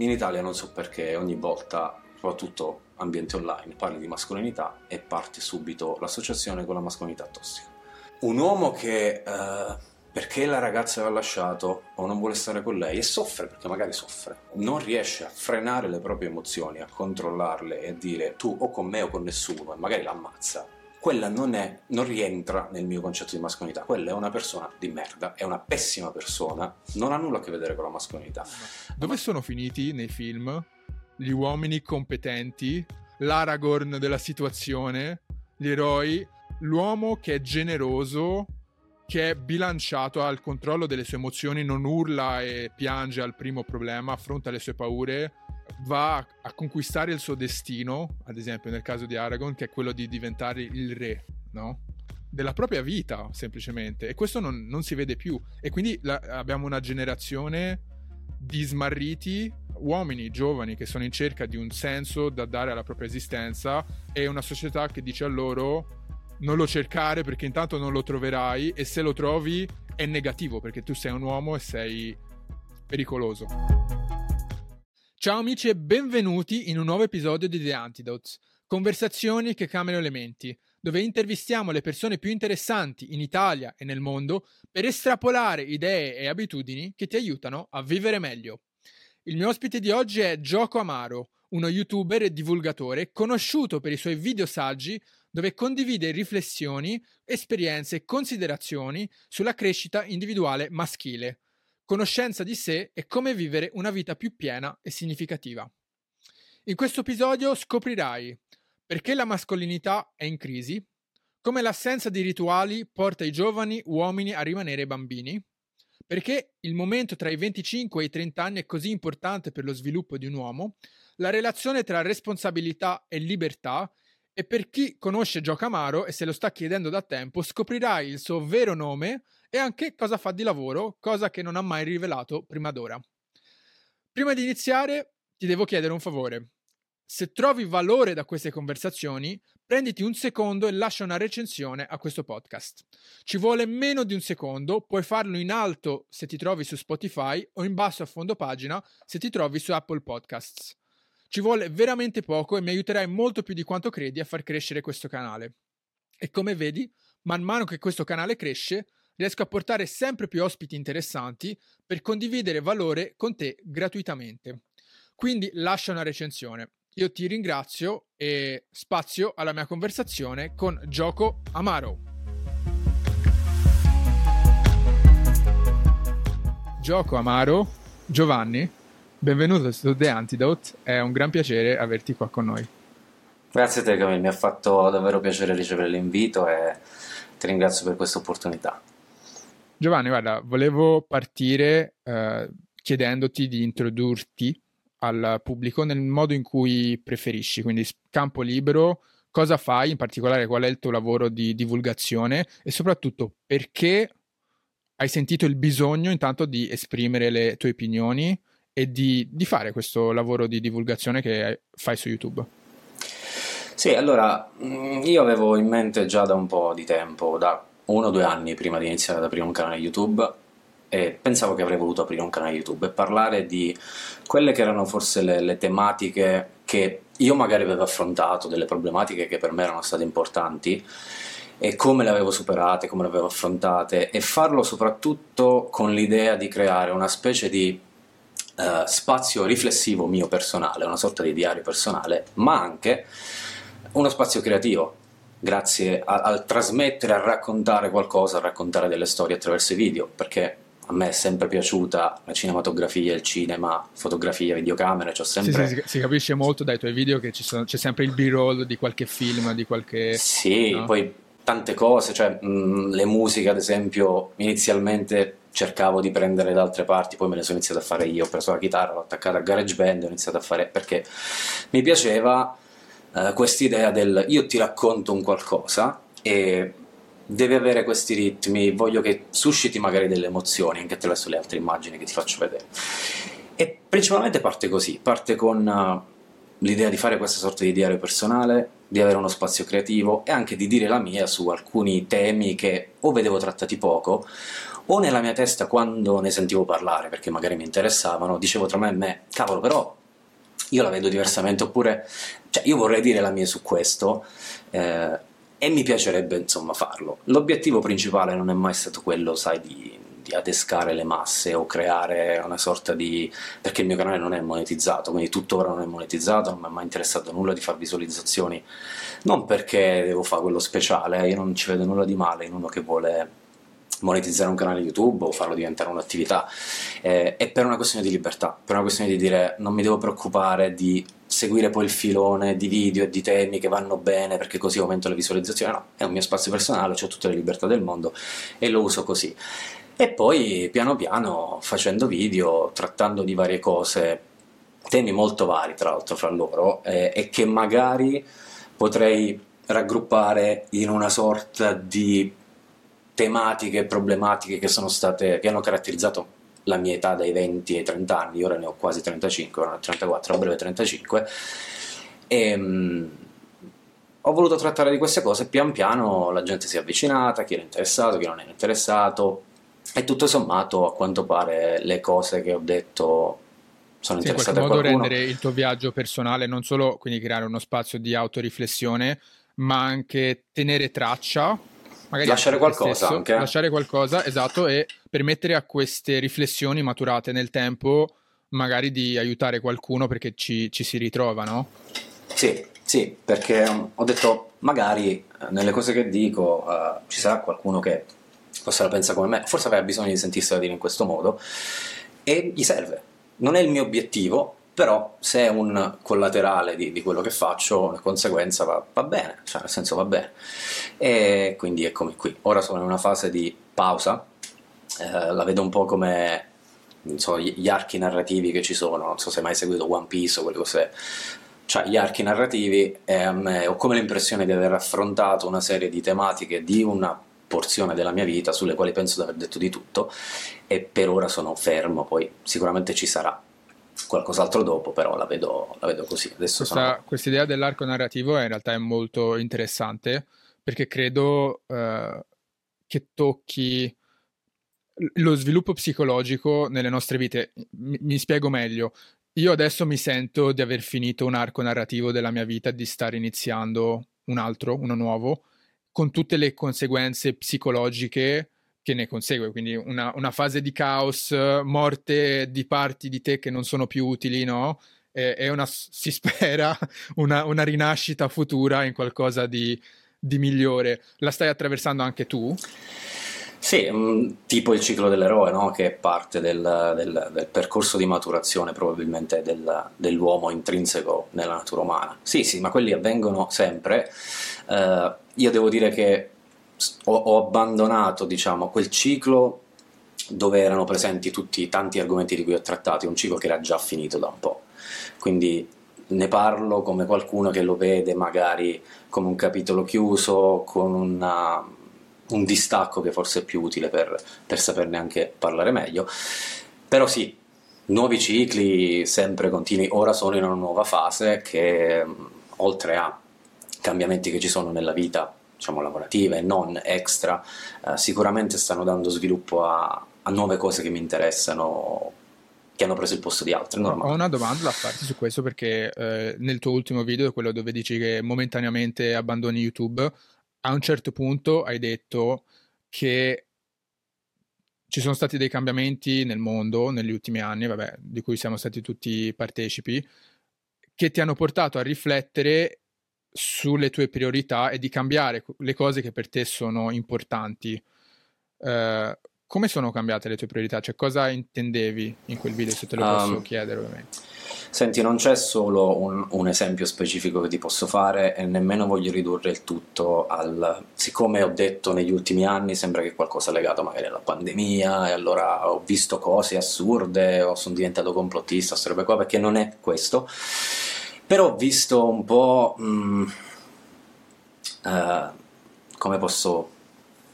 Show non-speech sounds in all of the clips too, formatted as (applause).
in Italia non so perché ogni volta, soprattutto ambiente online, parli di mascolinità e parte subito l'associazione con la mascolinità tossica. Un uomo che eh, perché la ragazza l'ha lasciato o non vuole stare con lei e soffre perché magari soffre, non riesce a frenare le proprie emozioni, a controllarle e dire tu o con me o con nessuno e magari l'ammazza. Quella non, è, non rientra nel mio concetto di mascolinità, quella è una persona di merda, è una pessima persona, non ha nulla a che vedere con la mascolinità. Dove sono finiti nei film gli uomini competenti, l'Aragorn della situazione, gli eroi, l'uomo che è generoso, che è bilanciato, ha il controllo delle sue emozioni, non urla e piange al primo problema, affronta le sue paure, va a conquistare il suo destino, ad esempio nel caso di Aragorn, che è quello di diventare il re, no? Della propria vita, semplicemente. E questo non, non si vede più. E quindi la, abbiamo una generazione di smarriti, uomini giovani che sono in cerca di un senso da dare alla propria esistenza e una società che dice a loro non lo cercare perché intanto non lo troverai e se lo trovi è negativo perché tu sei un uomo e sei pericoloso. Ciao amici e benvenuti in un nuovo episodio di The Antidotes, conversazioni che cambiano le menti, dove intervistiamo le persone più interessanti in Italia e nel mondo per estrapolare idee e abitudini che ti aiutano a vivere meglio. Il mio ospite di oggi è Gioco Amaro, uno youtuber e divulgatore conosciuto per i suoi video saggi dove condivide riflessioni, esperienze e considerazioni sulla crescita individuale maschile, conoscenza di sé e come vivere una vita più piena e significativa. In questo episodio scoprirai perché la mascolinità è in crisi, come l'assenza di rituali porta i giovani uomini a rimanere bambini, perché il momento tra i 25 e i 30 anni è così importante per lo sviluppo di un uomo, la relazione tra responsabilità e libertà e per chi conosce Gio Camaro e se lo sta chiedendo da tempo, scoprirai il suo vero nome e anche cosa fa di lavoro, cosa che non ha mai rivelato prima d'ora. Prima di iniziare, ti devo chiedere un favore. Se trovi valore da queste conversazioni, prenditi un secondo e lascia una recensione a questo podcast. Ci vuole meno di un secondo, puoi farlo in alto se ti trovi su Spotify o in basso a fondo pagina se ti trovi su Apple Podcasts. Ci vuole veramente poco e mi aiuterai molto più di quanto credi a far crescere questo canale. E come vedi, man mano che questo canale cresce, riesco a portare sempre più ospiti interessanti per condividere valore con te gratuitamente. Quindi lascia una recensione. Io ti ringrazio e spazio alla mia conversazione con Gioco Amaro. Gioco Amaro, Giovanni, Benvenuto su The Antidote, è un gran piacere averti qua con noi. Grazie a te Camille, mi ha fatto davvero piacere ricevere l'invito e ti ringrazio per questa opportunità. Giovanni, guarda, volevo partire eh, chiedendoti di introdurti al pubblico nel modo in cui preferisci, quindi campo libero, cosa fai, in particolare qual è il tuo lavoro di divulgazione e soprattutto perché hai sentito il bisogno intanto di esprimere le tue opinioni e di, di fare questo lavoro di divulgazione che fai su YouTube? Sì, allora mm, io avevo in mente già da un po' di tempo, da uno o due anni prima di iniziare ad aprire un canale YouTube, e pensavo che avrei voluto aprire un canale YouTube e parlare di quelle che erano forse le, le, tematiche che io magari avevo affrontato, delle problematiche che per me erano state importanti e come le avevo superate, come le avevo affrontate e farlo soprattutto con l'idea di creare una specie di eh, spazio riflessivo mio personale, una sorta di diario personale, ma anche uno spazio creativo, grazie a, al trasmettere, a raccontare qualcosa, a raccontare delle storie attraverso i video, perché a me è sempre piaciuta la cinematografia, il cinema, fotografia, videocamere, c'ho sempre... Sì, sì, si capisce molto dai tuoi video che sono, c'è sempre il b-roll di qualche film, di qualche... Sì, no? poi tante cose, cioè mh, le musiche ad esempio inizialmente cercavo di prendere da altre parti, poi me le sono iniziato a fare io, ho preso la chitarra, l'ho attaccata a GarageBand ho iniziato a fare perché mi piaceva eh, quest'idea del io ti racconto un qualcosa e deve avere questi ritmi, voglio che susciti magari delle emozioni anche attraverso le altre immagini che ti faccio vedere. E principalmente parte così, parte con uh, l'idea di fare questa sorta di diario personale, di avere uno spazio creativo e anche di dire la mia su alcuni temi che o vedevo trattati poco o nella mia testa quando ne sentivo parlare, perché magari mi interessavano, dicevo tra me e me, cavolo, però io la vedo diversamente, oppure cioè, io vorrei dire la mia su questo eh, e mi piacerebbe insomma farlo. L'obiettivo principale non è mai stato quello, sai, di, di adescare le masse o creare una sorta di... perché il mio canale non è monetizzato, quindi tuttora non è monetizzato, non mi è mai interessato nulla di fare visualizzazioni, non perché devo fare quello speciale, io non ci vedo nulla di male in uno che vuole monetizzare un canale YouTube o farlo diventare un'attività, eh, è per una questione di libertà, per una questione di dire non mi devo preoccupare di seguire poi il filone di video e di temi che vanno bene perché così aumento le visualizzazioni, no, è un mio spazio personale, ho tutte le libertà del mondo e lo uso così. E poi piano piano facendo video, trattando di varie cose, temi molto vari tra l'altro fra loro, eh, e che magari potrei raggruppare in una sorta di tematiche problematiche che sono state, che hanno caratterizzato la mia età dai 20 ai 30 anni, ora ne ho quasi 35, ora ne ho 34, a breve 35, e um, ho voluto trattare di queste cose, pian piano la gente si è avvicinata, chi era interessato, chi non era interessato, e tutto sommato a quanto pare le cose che ho detto sono sì, interessate in qualche modo rendere il tuo viaggio personale non solo quindi creare uno spazio di autoriflessione, ma anche tenere traccia magari lasciare qualcosa stesso, anche. Lasciare qualcosa, esatto, e permettere a queste riflessioni maturate nel tempo magari di aiutare qualcuno perché ci, ci si ritrova, no? Sì, sì, perché um, ho detto magari eh, nelle cose che dico uh, ci sarà qualcuno che forse la pensa come me, forse aveva bisogno di sentirsela dire in questo modo e gli serve. Non è il mio obiettivo, però se è un collaterale di, di quello che faccio, una conseguenza va, va, bene, cioè nel senso va bene. E quindi eccomi qui. Ora sono in una fase di pausa, eh, la vedo un po' come so, gli archi narrativi che ci sono, non so se hai mai seguito One Piece o quelle cose. Cioè gli archi narrativi e a me ho come l'impressione di aver affrontato una serie di tematiche di una porzione della mia vita sulle quali penso di aver detto di tutto. E per ora sono fermo, poi sicuramente ci sarà qualcos'altro dopo, però la vedo, la vedo così. Adesso Questa sono... idea dell'arco narrativo in realtà è molto interessante perché credo uh, che tocchi lo sviluppo psicologico nelle nostre vite. Mi, mi, spiego meglio. Io adesso mi sento di aver finito un arco narrativo della mia vita, di stare iniziando un altro, uno nuovo, con tutte le conseguenze psicologiche che ne consegue, quindi una, una, fase di caos, morte di parti di te che non sono più utili, no? E, e una, si (laughs) spera una, una, rinascita futura in qualcosa di, di migliore. La stai attraversando anche tu? Sì, mm, tipo il ciclo dell'eroe, no? che è parte del, del, del, percorso di maturazione probabilmente del, dell'uomo intrinseco nella natura umana. Sì, sì, ma quelli avvengono sempre. Uh, io devo dire che ho, ho abbandonato diciamo, quel ciclo dove erano presenti tutti tanti argomenti di cui ho trattato, un ciclo che era già finito da un po'. Quindi ne parlo come qualcuno che lo vede magari come un capitolo chiuso, con una, un distacco che forse è più utile per, per saperne anche parlare meglio. Però sì, nuovi cicli sempre continui, ora sono in una nuova fase che oltre a cambiamenti che ci sono nella vita diciamo, lavorativa e non extra, eh, sicuramente stanno dando sviluppo a, a, nuove cose che mi interessano, che hanno preso il posto di altre. Ho una domanda da farti su questo perché eh, nel tuo ultimo video, quello dove dici che momentaneamente abbandoni YouTube, a un certo punto hai detto che ci sono stati dei cambiamenti nel mondo negli ultimi anni, vabbè, di cui siamo stati tutti partecipi, che ti hanno portato a riflettere sulle tue priorità e di cambiare le cose che per te sono importanti. Uh, come sono cambiate le tue priorità? Cioè, cosa intendevi in quel video, se te lo posso um, chiedere ovviamente? Senti, non c'è solo un, un, esempio specifico che ti posso fare e nemmeno voglio ridurre il tutto al... Siccome ho detto negli ultimi anni sembra che qualcosa legato magari alla pandemia e allora ho visto cose assurde o sono diventato complottista, queste robe qua, perché non è questo però ho visto un po' mm, uh, come posso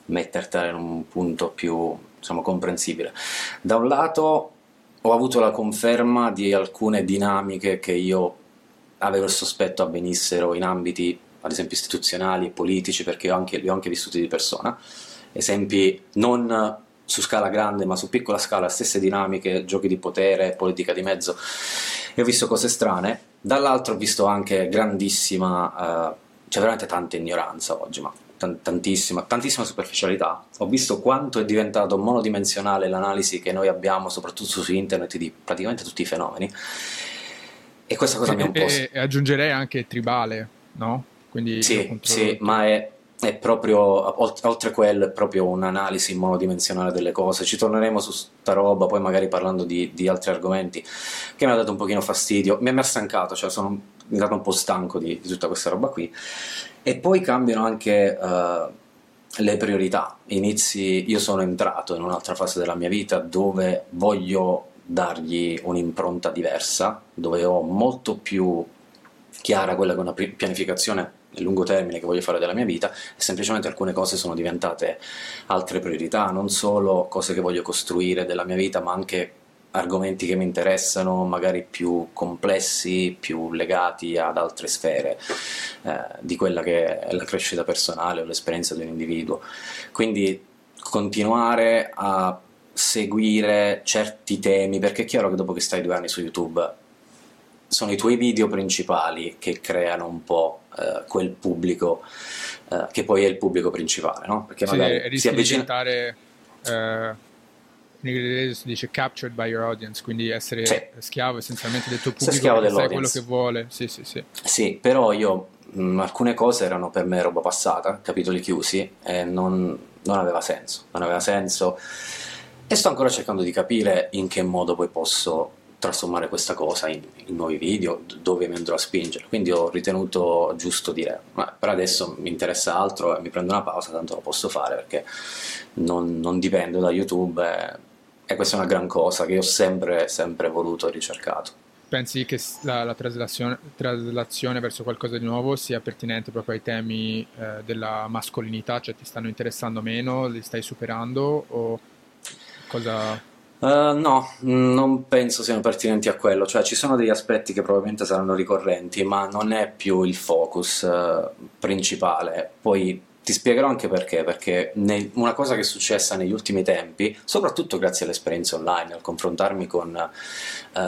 mettertela in un punto più diciamo, comprensibile. Da un lato ho avuto la conferma di alcune dinamiche che io avevo il sospetto avvenissero in ambiti ad esempio istituzionali e politici perché ho anche, li ho anche vissuti di persona. Esempi non su scala grande ma su piccola scala stesse dinamiche, giochi di potere, politica di mezzo. E ho visto cose strane, dall'altro ho visto anche grandissima, uh, c'è veramente tanta ignoranza oggi, ma tantissima, tantissima superficialità. Ho visto quanto è diventato monodimensionale l'analisi che noi abbiamo, soprattutto su internet, di praticamente tutti i fenomeni. E questa cosa e, mi ha un po'. E, e aggiungerei anche tribale, no? Quindi sì, sì, ma è, è proprio, oltre a quello, è proprio un'analisi monodimensionale delle cose. Ci torneremo su sta roba, poi magari parlando di, di altri argomenti, che mi ha dato un pochino fastidio. Mi ha stancato, cioè sono diventato un po' stanco di, di tutta questa roba qui. E poi cambiano anche uh, le priorità. Inizi, io sono entrato in un'altra fase della mia vita dove voglio dargli un'impronta diversa, dove ho molto più chiara quella che è una pianificazione a lungo termine che voglio fare della mia vita e semplicemente alcune cose sono diventate altre priorità, non solo cose che voglio costruire della mia vita, ma anche argomenti che mi interessano, magari più complessi, più legati ad altre sfere eh, di quella che è la crescita personale o l'esperienza di un individuo. Quindi continuare a seguire certi temi, perché è chiaro che dopo che stai due anni su YouTube sono i tuoi video principali che creano un po' eh, quel pubblico eh, che poi è il pubblico principale, no? Perché magari sì, si avvicina... di diventare... Uh in inglese si dice captured by your audience, quindi essere sì. schiavo essenzialmente del tuo pubblico che sai quello che vuole. Sì, sì, sì. Sì, però io mh, mm, alcune cose erano per me roba passata, capitoli chiusi e non, non aveva senso, non aveva senso e sto ancora cercando di capire in che modo poi posso trasformare questa cosa in, in, nuovi video, dove mi andrò a spingere. Quindi ho ritenuto giusto dire, ma per adesso mi interessa altro mi prendo una pausa, tanto lo posso fare perché non, non dipendo da YouTube e, e, questa è una gran cosa che ho sempre, sempre voluto e ricercato. Pensi che la, la traslazione, traslazione, verso qualcosa di nuovo sia pertinente proprio ai temi eh, della mascolinità, cioè ti stanno interessando meno, li stai superando o cosa... Uh, no, non penso siano pertinenti a quello, cioè ci sono degli aspetti che probabilmente saranno ricorrenti, ma non è più il focus uh, principale. Poi ti spiegherò anche perché, perché ne, una cosa che è successa negli ultimi tempi, soprattutto grazie all'esperienza online, al confrontarmi con uh,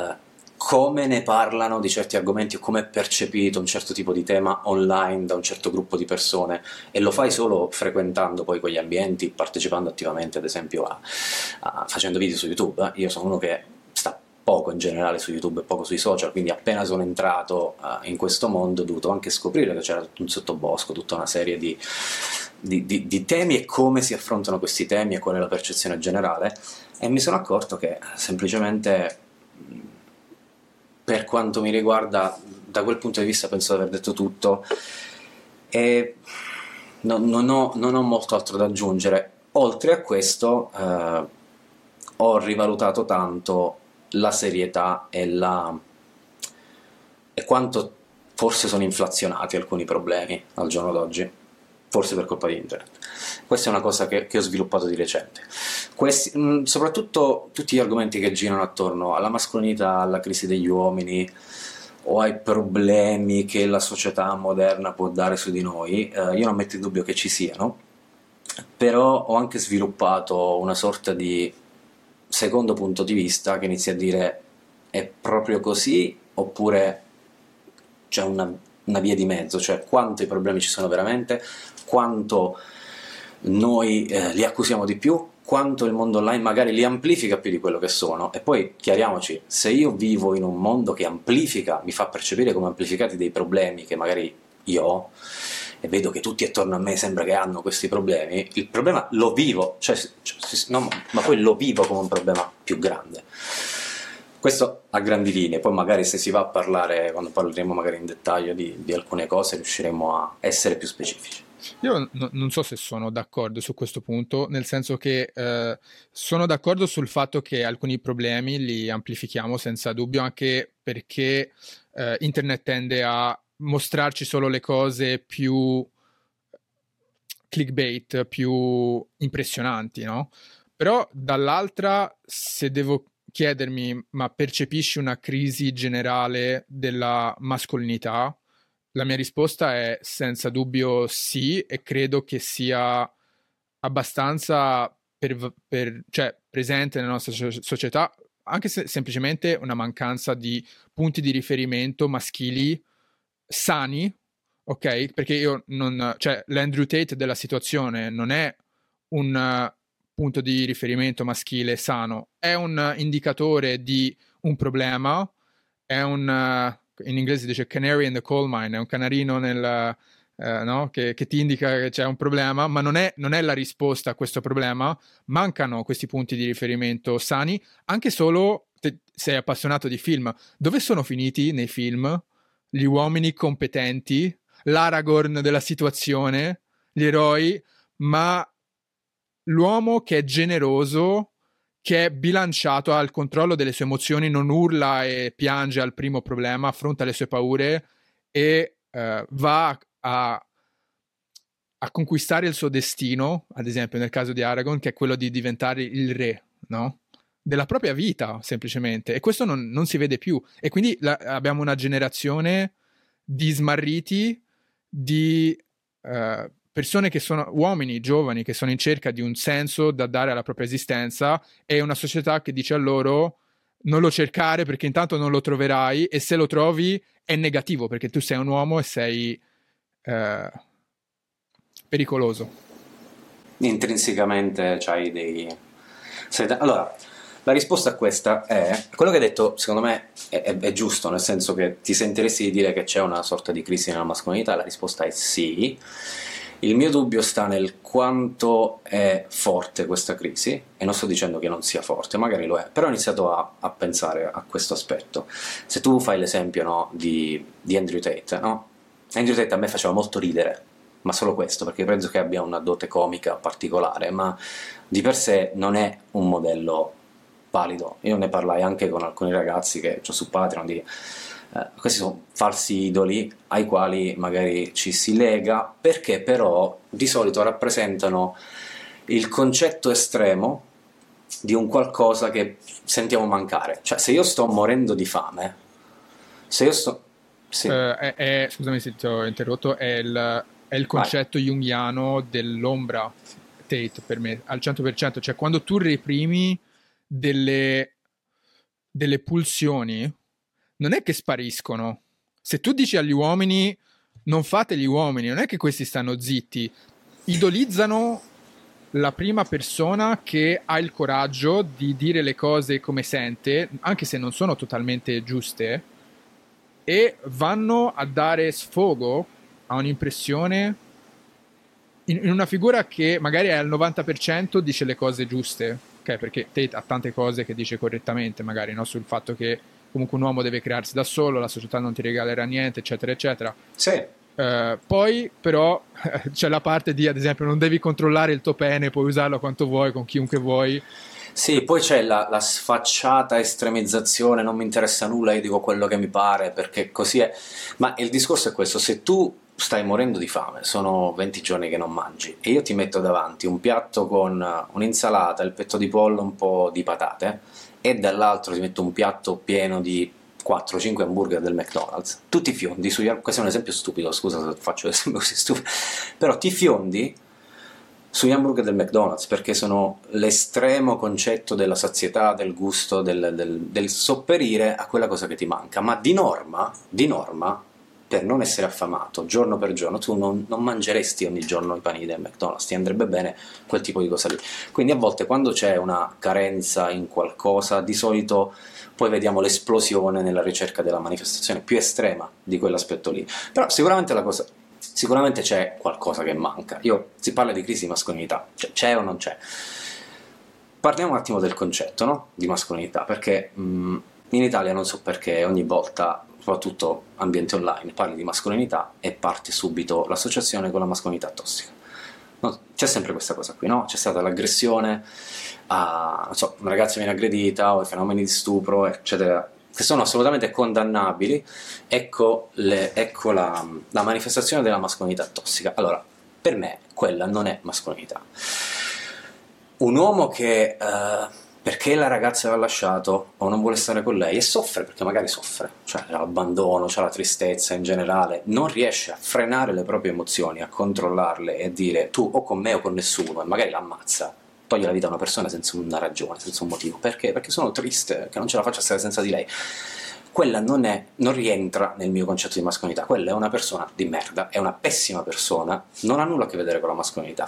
come ne parlano di certi argomenti o come è percepito un certo tipo di tema online da un certo gruppo di persone e lo fai solo frequentando poi quegli ambienti, partecipando attivamente ad esempio a, a facendo video su YouTube. Eh. Io sono uno che sta poco in generale su YouTube e poco sui social, quindi appena sono entrato uh, in questo mondo ho dovuto anche scoprire che c'era tutto un sottobosco, tutta una serie di, di, di, di temi e come si affrontano questi temi e qual è la percezione generale e mi sono accorto che semplicemente per quanto mi riguarda, da quel punto di vista penso di aver detto tutto e no, non, ho, non, ho, molto altro da aggiungere. Oltre a questo eh, ho rivalutato tanto la serietà e, la, e quanto forse sono inflazionati alcuni problemi al giorno d'oggi forse per colpa di internet. Questa è una cosa che, che ho sviluppato di recente. Questi, mh, mm, soprattutto tutti gli argomenti che girano attorno alla mascolinità, alla crisi degli uomini o ai problemi che la società moderna può dare su di noi, eh, io non metto in dubbio che ci siano, però ho anche sviluppato una sorta di secondo punto di vista che inizia a dire è proprio così oppure c'è una, una via di mezzo, cioè quanto i problemi ci sono veramente, quanto noi eh, li accusiamo di più, quanto il mondo online magari li amplifica più di quello che sono. E poi chiariamoci, se io vivo in un mondo che amplifica, mi fa percepire come amplificati dei problemi che magari io ho, e vedo che tutti attorno a me sembra che hanno questi problemi, il problema lo vivo, cioè, cioè no, ma poi lo vivo come un problema più grande. Questo a grandi linee, poi magari se si va a parlare, quando parleremo magari in dettaglio di, di alcune cose, riusciremo a essere più specifici. Io n- non so se sono d'accordo su questo punto, nel senso che eh, sono d'accordo sul fatto che alcuni problemi li amplifichiamo senza dubbio, anche perché eh, internet tende a mostrarci solo le cose più clickbait, più impressionanti, no? Però dall'altra, se devo chiedermi, ma percepisci una crisi generale della mascolinità? La mia risposta è senza dubbio sì e credo che sia abbastanza per, per, cioè, presente nella nostra società, anche se semplicemente una mancanza di punti di riferimento maschili sani, ok? Perché io non, cioè, l'Andrew Tate della situazione non è un punto di riferimento maschile sano, è un indicatore di un problema, è un, in inglese si dice canary in the coal mine, è un canarino nel, uh, no? che, che, ti indica che c'è un problema, ma non è, non è la risposta a questo problema, mancano questi punti di riferimento sani, anche solo se sei appassionato di film. Dove sono finiti nei film gli uomini competenti, l'Aragorn della situazione, gli eroi, ma l'uomo che è generoso, che è bilanciato, ha il controllo delle sue emozioni, non urla e piange al primo problema, affronta le sue paure e uh, va a, a, conquistare il suo destino, ad esempio nel caso di Aragorn, che è quello di diventare il re, no? Della propria vita, semplicemente. E questo non, non si vede più. E quindi la, abbiamo una generazione di smarriti, di uh, persone che sono uomini giovani che sono in cerca di un senso da dare alla propria esistenza e una società che dice a loro non lo cercare perché intanto non lo troverai e se lo trovi è negativo perché tu sei un uomo e sei eh, pericoloso. Intrinsecamente c'hai dei... Allora, la risposta a questa è, quello che hai detto secondo me è, è, è, giusto, nel senso che ti sentiresti di dire che c'è una sorta di crisi nella mascolinità, la risposta è sì, il mio dubbio sta nel quanto è forte questa crisi, e non sto dicendo che non sia forte, magari lo è, però ho iniziato a, a pensare a questo aspetto. Se tu fai l'esempio no, di, di, Andrew Tate, no? Andrew Tate a me faceva molto ridere, ma solo questo, perché penso che abbia una dote comica particolare, ma di per sé non è un modello valido. Io ne parlai anche con alcuni ragazzi che ho su Patreon di eh, questi sono falsi idoli ai quali magari ci si lega perché però di solito rappresentano il concetto estremo di un qualcosa che sentiamo mancare. Cioè, se io sto morendo di fame, se io sto... Sì. Uh, è, è, scusami se ti ho interrotto, è il, è il concetto Vai. jungiano dell'ombra Tate per me, al 100%. Cioè, quando tu reprimi delle, delle pulsioni non è che spariscono. Se tu dici agli uomini non fate gli uomini, non è che questi stanno zitti, idolizzano la prima persona che ha il coraggio di dire le cose come sente, anche se non sono totalmente giuste, e vanno a dare sfogo a un'impressione in, una figura che magari al 90% dice le cose giuste, ok? Perché Tate ha tante cose che dice correttamente, magari no? sul fatto che comunque un uomo deve crearsi da solo, la società non ti regalerà niente, eccetera, eccetera. Sì. Uh, poi però (laughs) c'è la parte di, ad esempio, non devi controllare il tuo pene, puoi usarlo quanto vuoi, con chiunque vuoi. Sì, poi c'è la, la, sfacciata estremizzazione, non mi interessa nulla, io dico quello che mi pare, perché così è. Ma il discorso è questo, se tu stai morendo di fame, sono 20 giorni che non mangi, e io ti metto davanti un piatto con un'insalata, il petto di pollo, un po' di patate, e dall'altro ti metto un piatto pieno di 4-5 hamburger del McDonald's, tu ti fiondi sugli questo è un esempio stupido, scusa se faccio (laughs) l'esempio così stupido, però ti fiondi sugli hamburger del McDonald's perché sono l'estremo concetto della sazietà, del gusto, del, del, del sopperire a quella cosa che ti manca, ma di norma, di norma per non essere affamato giorno per giorno, tu non, non, mangeresti ogni giorno i panini del McDonald's, ti andrebbe bene quel tipo di cosa lì. Quindi a volte quando c'è una carenza in qualcosa, di solito poi vediamo l'esplosione nella ricerca della manifestazione più estrema di quell'aspetto lì. Però sicuramente la cosa sicuramente c'è qualcosa che manca. Io si parla di crisi di mascolinità, cioè, c'è o non c'è? Parliamo un attimo del concetto no? di mascolinità, perché mh, mm, in Italia non so perché ogni volta soprattutto ambiente online, parli di mascolinità e parte subito l'associazione con la mascolinità tossica. No, c'è sempre questa cosa qui, no? C'è stata l'aggressione a, non so, una ragazza viene aggredita o i fenomeni di stupro, eccetera, che sono assolutamente condannabili, ecco, le, ecco la, la, manifestazione della mascolinità tossica. Allora, per me quella non è mascolinità. Un uomo che... Uh, perché la ragazza l'ha lasciato o non vuole stare con lei e soffre perché magari soffre, cioè l'abbandono, c'è la tristezza in generale, non riesce a frenare le proprie emozioni, a controllarle e dire tu o con me o con nessuno e magari l'ammazza toglie la vita a una persona senza una ragione, senza un motivo. Perché? Perché sono triste che non ce la faccia stare senza di lei. Quella non, è, non rientra nel mio concetto di mascolinità, quella è una persona di merda, è una pessima persona, non ha nulla a che vedere con la mascolinità.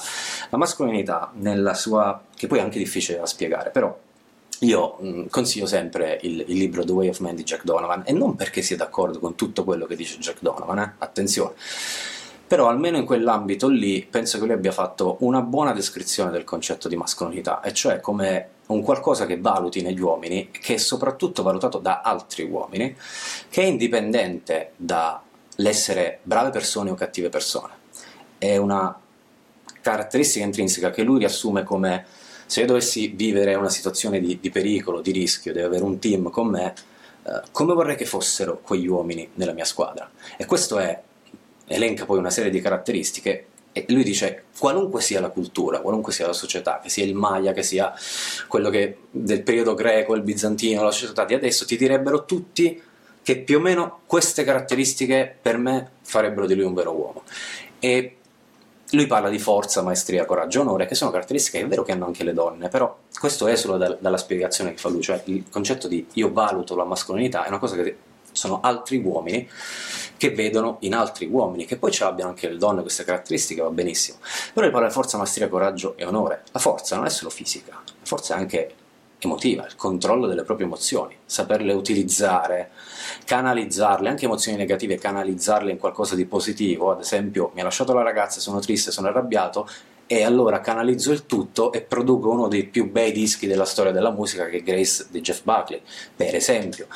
La mascolinità, nella sua. che poi è anche difficile da spiegare, però io mh, consiglio sempre il, il, libro The Way of Man di Jack Donovan e non perché sia d'accordo con tutto quello che dice Jack Donovan, eh? attenzione. Però almeno in quell'ambito lì penso che lui abbia fatto una buona descrizione del concetto di mascolinità, e cioè come un qualcosa che valuti negli uomini, che è soprattutto valutato da altri uomini, che è indipendente dall'essere brave persone o cattive persone. È una caratteristica intrinseca che lui riassume come se io dovessi vivere una situazione di, di pericolo, di rischio, devo avere un team con me, eh, come vorrei che fossero quegli uomini nella mia squadra? E questo è, elenca poi una serie di caratteristiche e lui dice qualunque sia la cultura, qualunque sia la società, che sia il Maya, che sia quello che del periodo greco, il bizantino, la società di adesso, ti direbbero tutti che più o meno queste caratteristiche per me farebbero di lui un vero uomo. E lui parla di forza, maestria, coraggio, onore, che sono caratteristiche che è vero che hanno anche le donne, però questo esula da, dalla spiegazione che fa lui, cioè il concetto di io valuto la mascolinità è una cosa che sono altri uomini che vedono in altri uomini, che poi ce l'abbiano anche le donne queste caratteristiche, va benissimo. Però lui parla di forza, maestria, coraggio e onore. La forza non è solo fisica, la forza è anche emotiva, il controllo delle proprie emozioni, saperle utilizzare, canalizzarle, anche emozioni negative, canalizzarle in qualcosa di positivo, ad esempio mi ha lasciato la ragazza, sono triste, sono arrabbiato e allora canalizzo il tutto e produco uno dei più bei dischi della storia della musica che è Grace di Jeff Buckley, per esempio.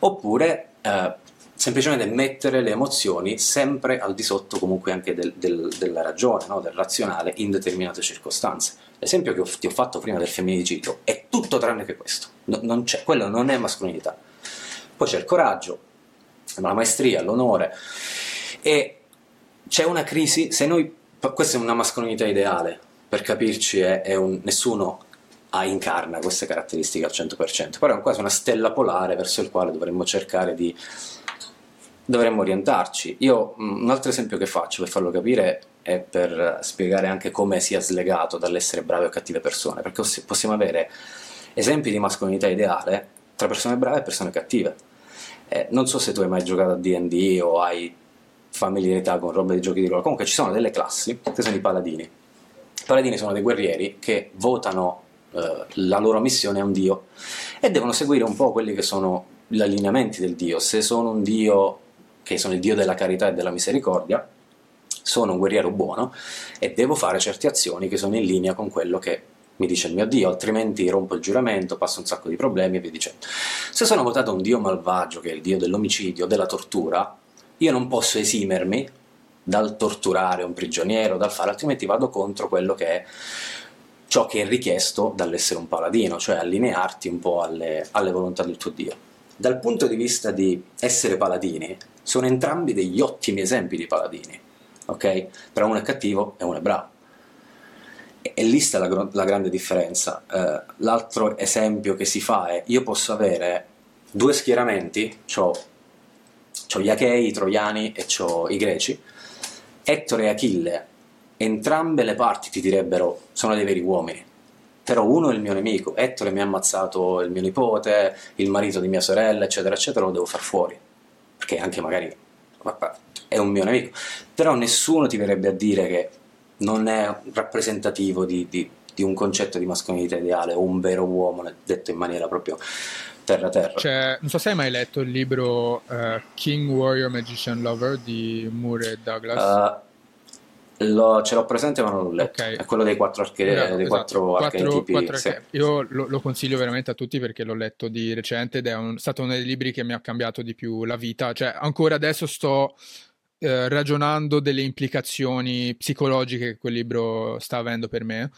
Oppure eh, semplicemente mettere le emozioni sempre al di sotto comunque anche del, del, della ragione, no? del razionale in determinate circostanze. L'esempio che ho, ti ho fatto prima del femminicidio è tutto tranne che questo, no, non quello non è mascolinità. Poi c'è il coraggio, la maestria, l'onore e c'è una crisi, se noi, questa è una mascolinità ideale, per capirci è, è un, nessuno ha, incarna queste caratteristiche al 100%, però è quasi una stella polare verso il quale dovremmo cercare di dovremmo orientarci. Io un altro esempio che faccio per farlo capire è per spiegare anche come sia slegato dall'essere brave o cattive persone, perché possiamo avere esempi di mascolinità ideale tra persone brave e persone cattive. Eh, non so se tu hai mai giocato a D&D o hai familiarità con roba di giochi di ruolo, comunque ci sono delle classi che sono i paladini. I paladini sono dei guerrieri che votano eh, la loro missione a un dio e devono seguire un po' quelli che sono gli allineamenti del dio. Se sono un dio che sono il Dio della carità e della misericordia, sono un guerriero buono e devo fare certe azioni che sono in linea con quello che mi dice il mio Dio, altrimenti rompo il giuramento, passo un sacco di problemi e via dicendo. Se sono votato un Dio malvagio, che è il Dio dell'omicidio, della tortura, io non posso esimermi dal torturare un prigioniero, dal fare, altrimenti vado contro quello che è ciò che è richiesto dall'essere un paladino, cioè allinearti un po' alle, alle volontà del tuo Dio. Dal punto di vista di essere paladini, sono entrambi degli ottimi esempi di paladini, ok? Però uno è cattivo e uno è bravo. E, e lì sta la, la grande differenza. Uh, l'altro esempio che si fa è, io posso avere due schieramenti, ho gli Achei, i Troiani e i Greci, Ettore e Achille, entrambe le parti ti direbbero sono dei veri uomini, però uno è il mio nemico, Ettore mi ha ammazzato il mio nipote, il marito di mia sorella, eccetera, eccetera, lo devo far fuori perché anche magari è un mio nemico, però nessuno ti verrebbe a dire che non è rappresentativo di, di, di un concetto di mascolinità ideale o un vero uomo, detto in maniera proprio terra terra. Cioè, non so se hai mai letto il libro uh, King Warrior Magician Lover di Moore e Douglas. Uh, lo, ce l'ho presente ma non l'ho letto. Okay. È quello dei quattro, arche- dei esatto. quattro archetipi. Quattro sì. Io lo, lo, consiglio veramente a tutti perché l'ho letto di recente ed è un, stato uno dei libri che mi ha cambiato di più la vita. Cioè, ancora adesso sto eh, ragionando delle implicazioni psicologiche che quel libro sta avendo per me.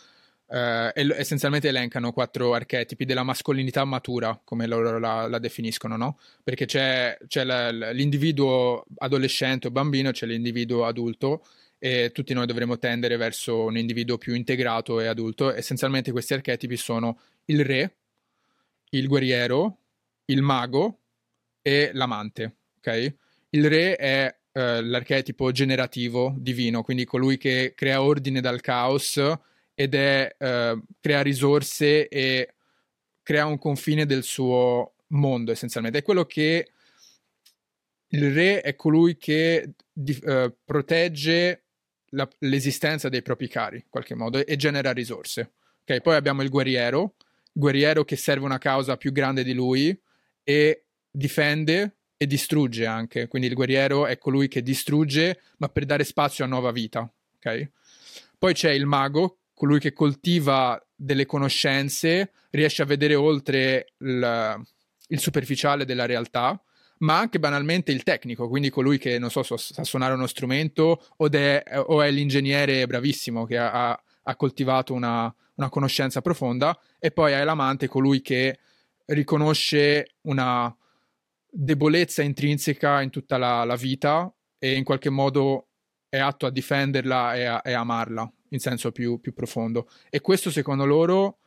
Uh, e essenzialmente elencano quattro archetipi della mascolinità matura, come loro la, la definiscono, no? Perché c'è, c'è la, l'individuo adolescente o bambino, c'è l'individuo adulto e tutti noi dovremmo tendere verso un individuo più integrato e adulto. Essenzialmente questi archetipi sono il re, il guerriero, il mago e l'amante. Okay? Il re è eh, l'archetipo generativo divino, quindi colui che crea ordine dal caos ed è eh, crea risorse e crea un confine del suo mondo essenzialmente. È quello che il re è colui che di, eh, protegge la, l'esistenza dei propri cari in qualche modo e genera risorse. Okay? Poi abbiamo il guerriero, guerriero che serve una causa più grande di lui e difende e distrugge anche. Quindi il guerriero è colui che distrugge, ma per dare spazio a nuova vita. Okay? Poi c'è il mago, colui che coltiva delle conoscenze, riesce a vedere oltre il, il superficiale della realtà, ma anche banalmente il tecnico, quindi colui che, non so, sa suonare uno strumento o è, o è l'ingegnere bravissimo che ha, ha coltivato una, una, conoscenza profonda, e poi hai l'amante, colui che riconosce una debolezza intrinseca in tutta la, la vita e in qualche modo è atto a difenderla e a, e amarla in senso più, più profondo. E questo secondo loro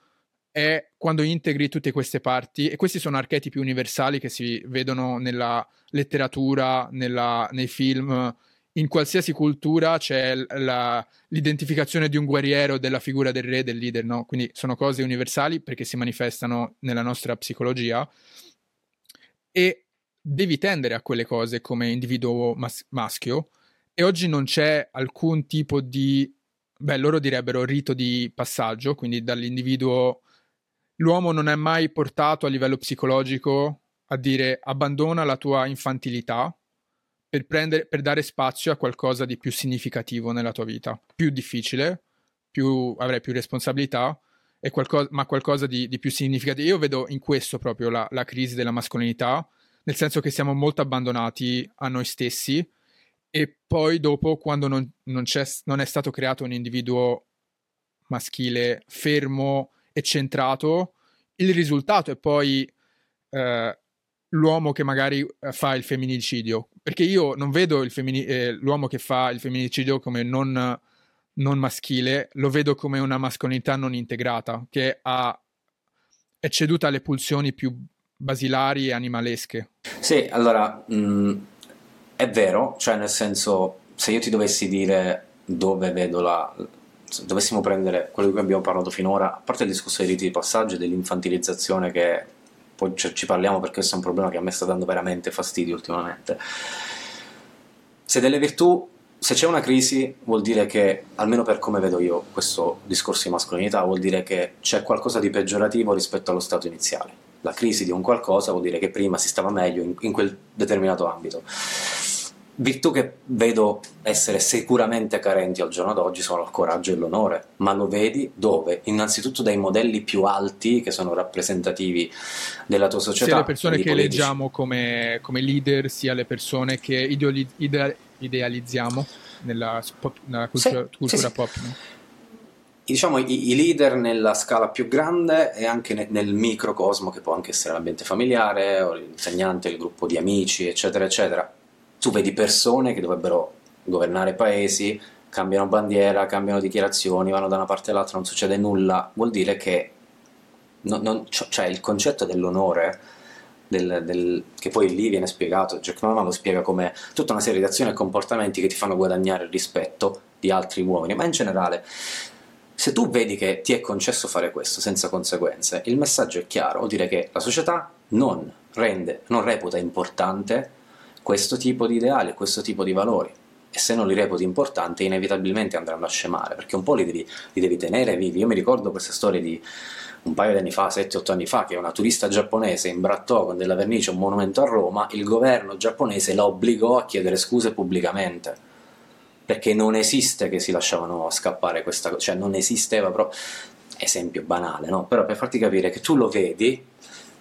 è quando integri tutte queste parti, e questi sono archetipi universali che si vedono nella letteratura, nella, nei film, in qualsiasi cultura c'è la, l'identificazione di un guerriero, della figura del re, del leader, no? Quindi sono cose universali perché si manifestano nella nostra psicologia e devi tendere a quelle cose come individuo mas- maschio e oggi non c'è alcun tipo di, beh, loro direbbero rito di passaggio, quindi dall'individuo l'uomo non è mai portato a livello psicologico a dire abbandona la tua infantilità per, prendere, per dare spazio a qualcosa di più significativo nella tua vita, più difficile, più, avrai più responsabilità, qualcosa, ma qualcosa di, di, più significativo. Io vedo in questo proprio la, la crisi della mascolinità, nel senso che siamo molto abbandonati a noi stessi e poi dopo quando non, non, non, è stato creato un individuo maschile fermo e centrato, il risultato è poi eh, l'uomo che magari eh, fa il femminicidio. Perché io non vedo femmini- eh, l'uomo che fa il femminicidio come non, non, maschile, lo vedo come una mascolinità non integrata, che ha, è ceduta alle pulsioni più basilari e animalesche. Sì, allora mh, mm, è vero, cioè nel senso, se io ti dovessi dire dove vedo la, dovessimo prendere quello di cui abbiamo parlato finora, a parte il discorso dei riti di passaggio e dell'infantilizzazione che poi ci parliamo perché questo è un problema che a me sta dando veramente fastidio ultimamente. Se delle virtù, se c'è una crisi, vuol dire che, almeno per come vedo io questo discorso di mascolinità, vuol dire che c'è qualcosa di peggiorativo rispetto allo stato iniziale. La crisi di un qualcosa vuol dire che prima si stava meglio in, in quel determinato ambito Virtù che vedo essere sicuramente carenti al giorno d'oggi sono il coraggio e l'onore, ma lo vedi dove? Innanzitutto dai modelli più alti che sono rappresentativi della tua società. Sia le persone che politici. eleggiamo come, come, leader, sia le persone che ideali, ide, idealizziamo nella, pop, nella cultura, sì, cultura sì, pop. No? Diciamo i, i, leader nella scala più grande e anche ne, nel microcosmo, che può anche essere l'ambiente familiare, o l'insegnante, il gruppo di amici, eccetera, eccetera tu vedi persone che dovrebbero governare paesi, cambiano bandiera, cambiano dichiarazioni, vanno da una parte all'altra, non succede nulla, vuol dire che non, non, cioè il concetto dell'onore, del, del, che poi lì viene spiegato, Jack Norman lo spiega come tutta una serie di azioni e comportamenti che ti fanno guadagnare il rispetto di altri uomini, ma in generale se tu vedi che ti è concesso fare questo senza conseguenze, il messaggio è chiaro, vuol dire che la società non rende, non reputa importante questo tipo di ideali, questo tipo di valori e se non li reputi importanti inevitabilmente andranno a scemare perché un po' li devi, li devi tenere vivi. Io mi ricordo queste storie di un paio di anni fa, 7-8 anni fa, che una turista giapponese imbrattò con della vernice un monumento a Roma, il governo giapponese la obbligò a chiedere scuse pubblicamente perché non esiste che si lasciavano scappare questa cosa, cioè non esisteva proprio esempio banale, no? Però per farti capire che tu lo vedi,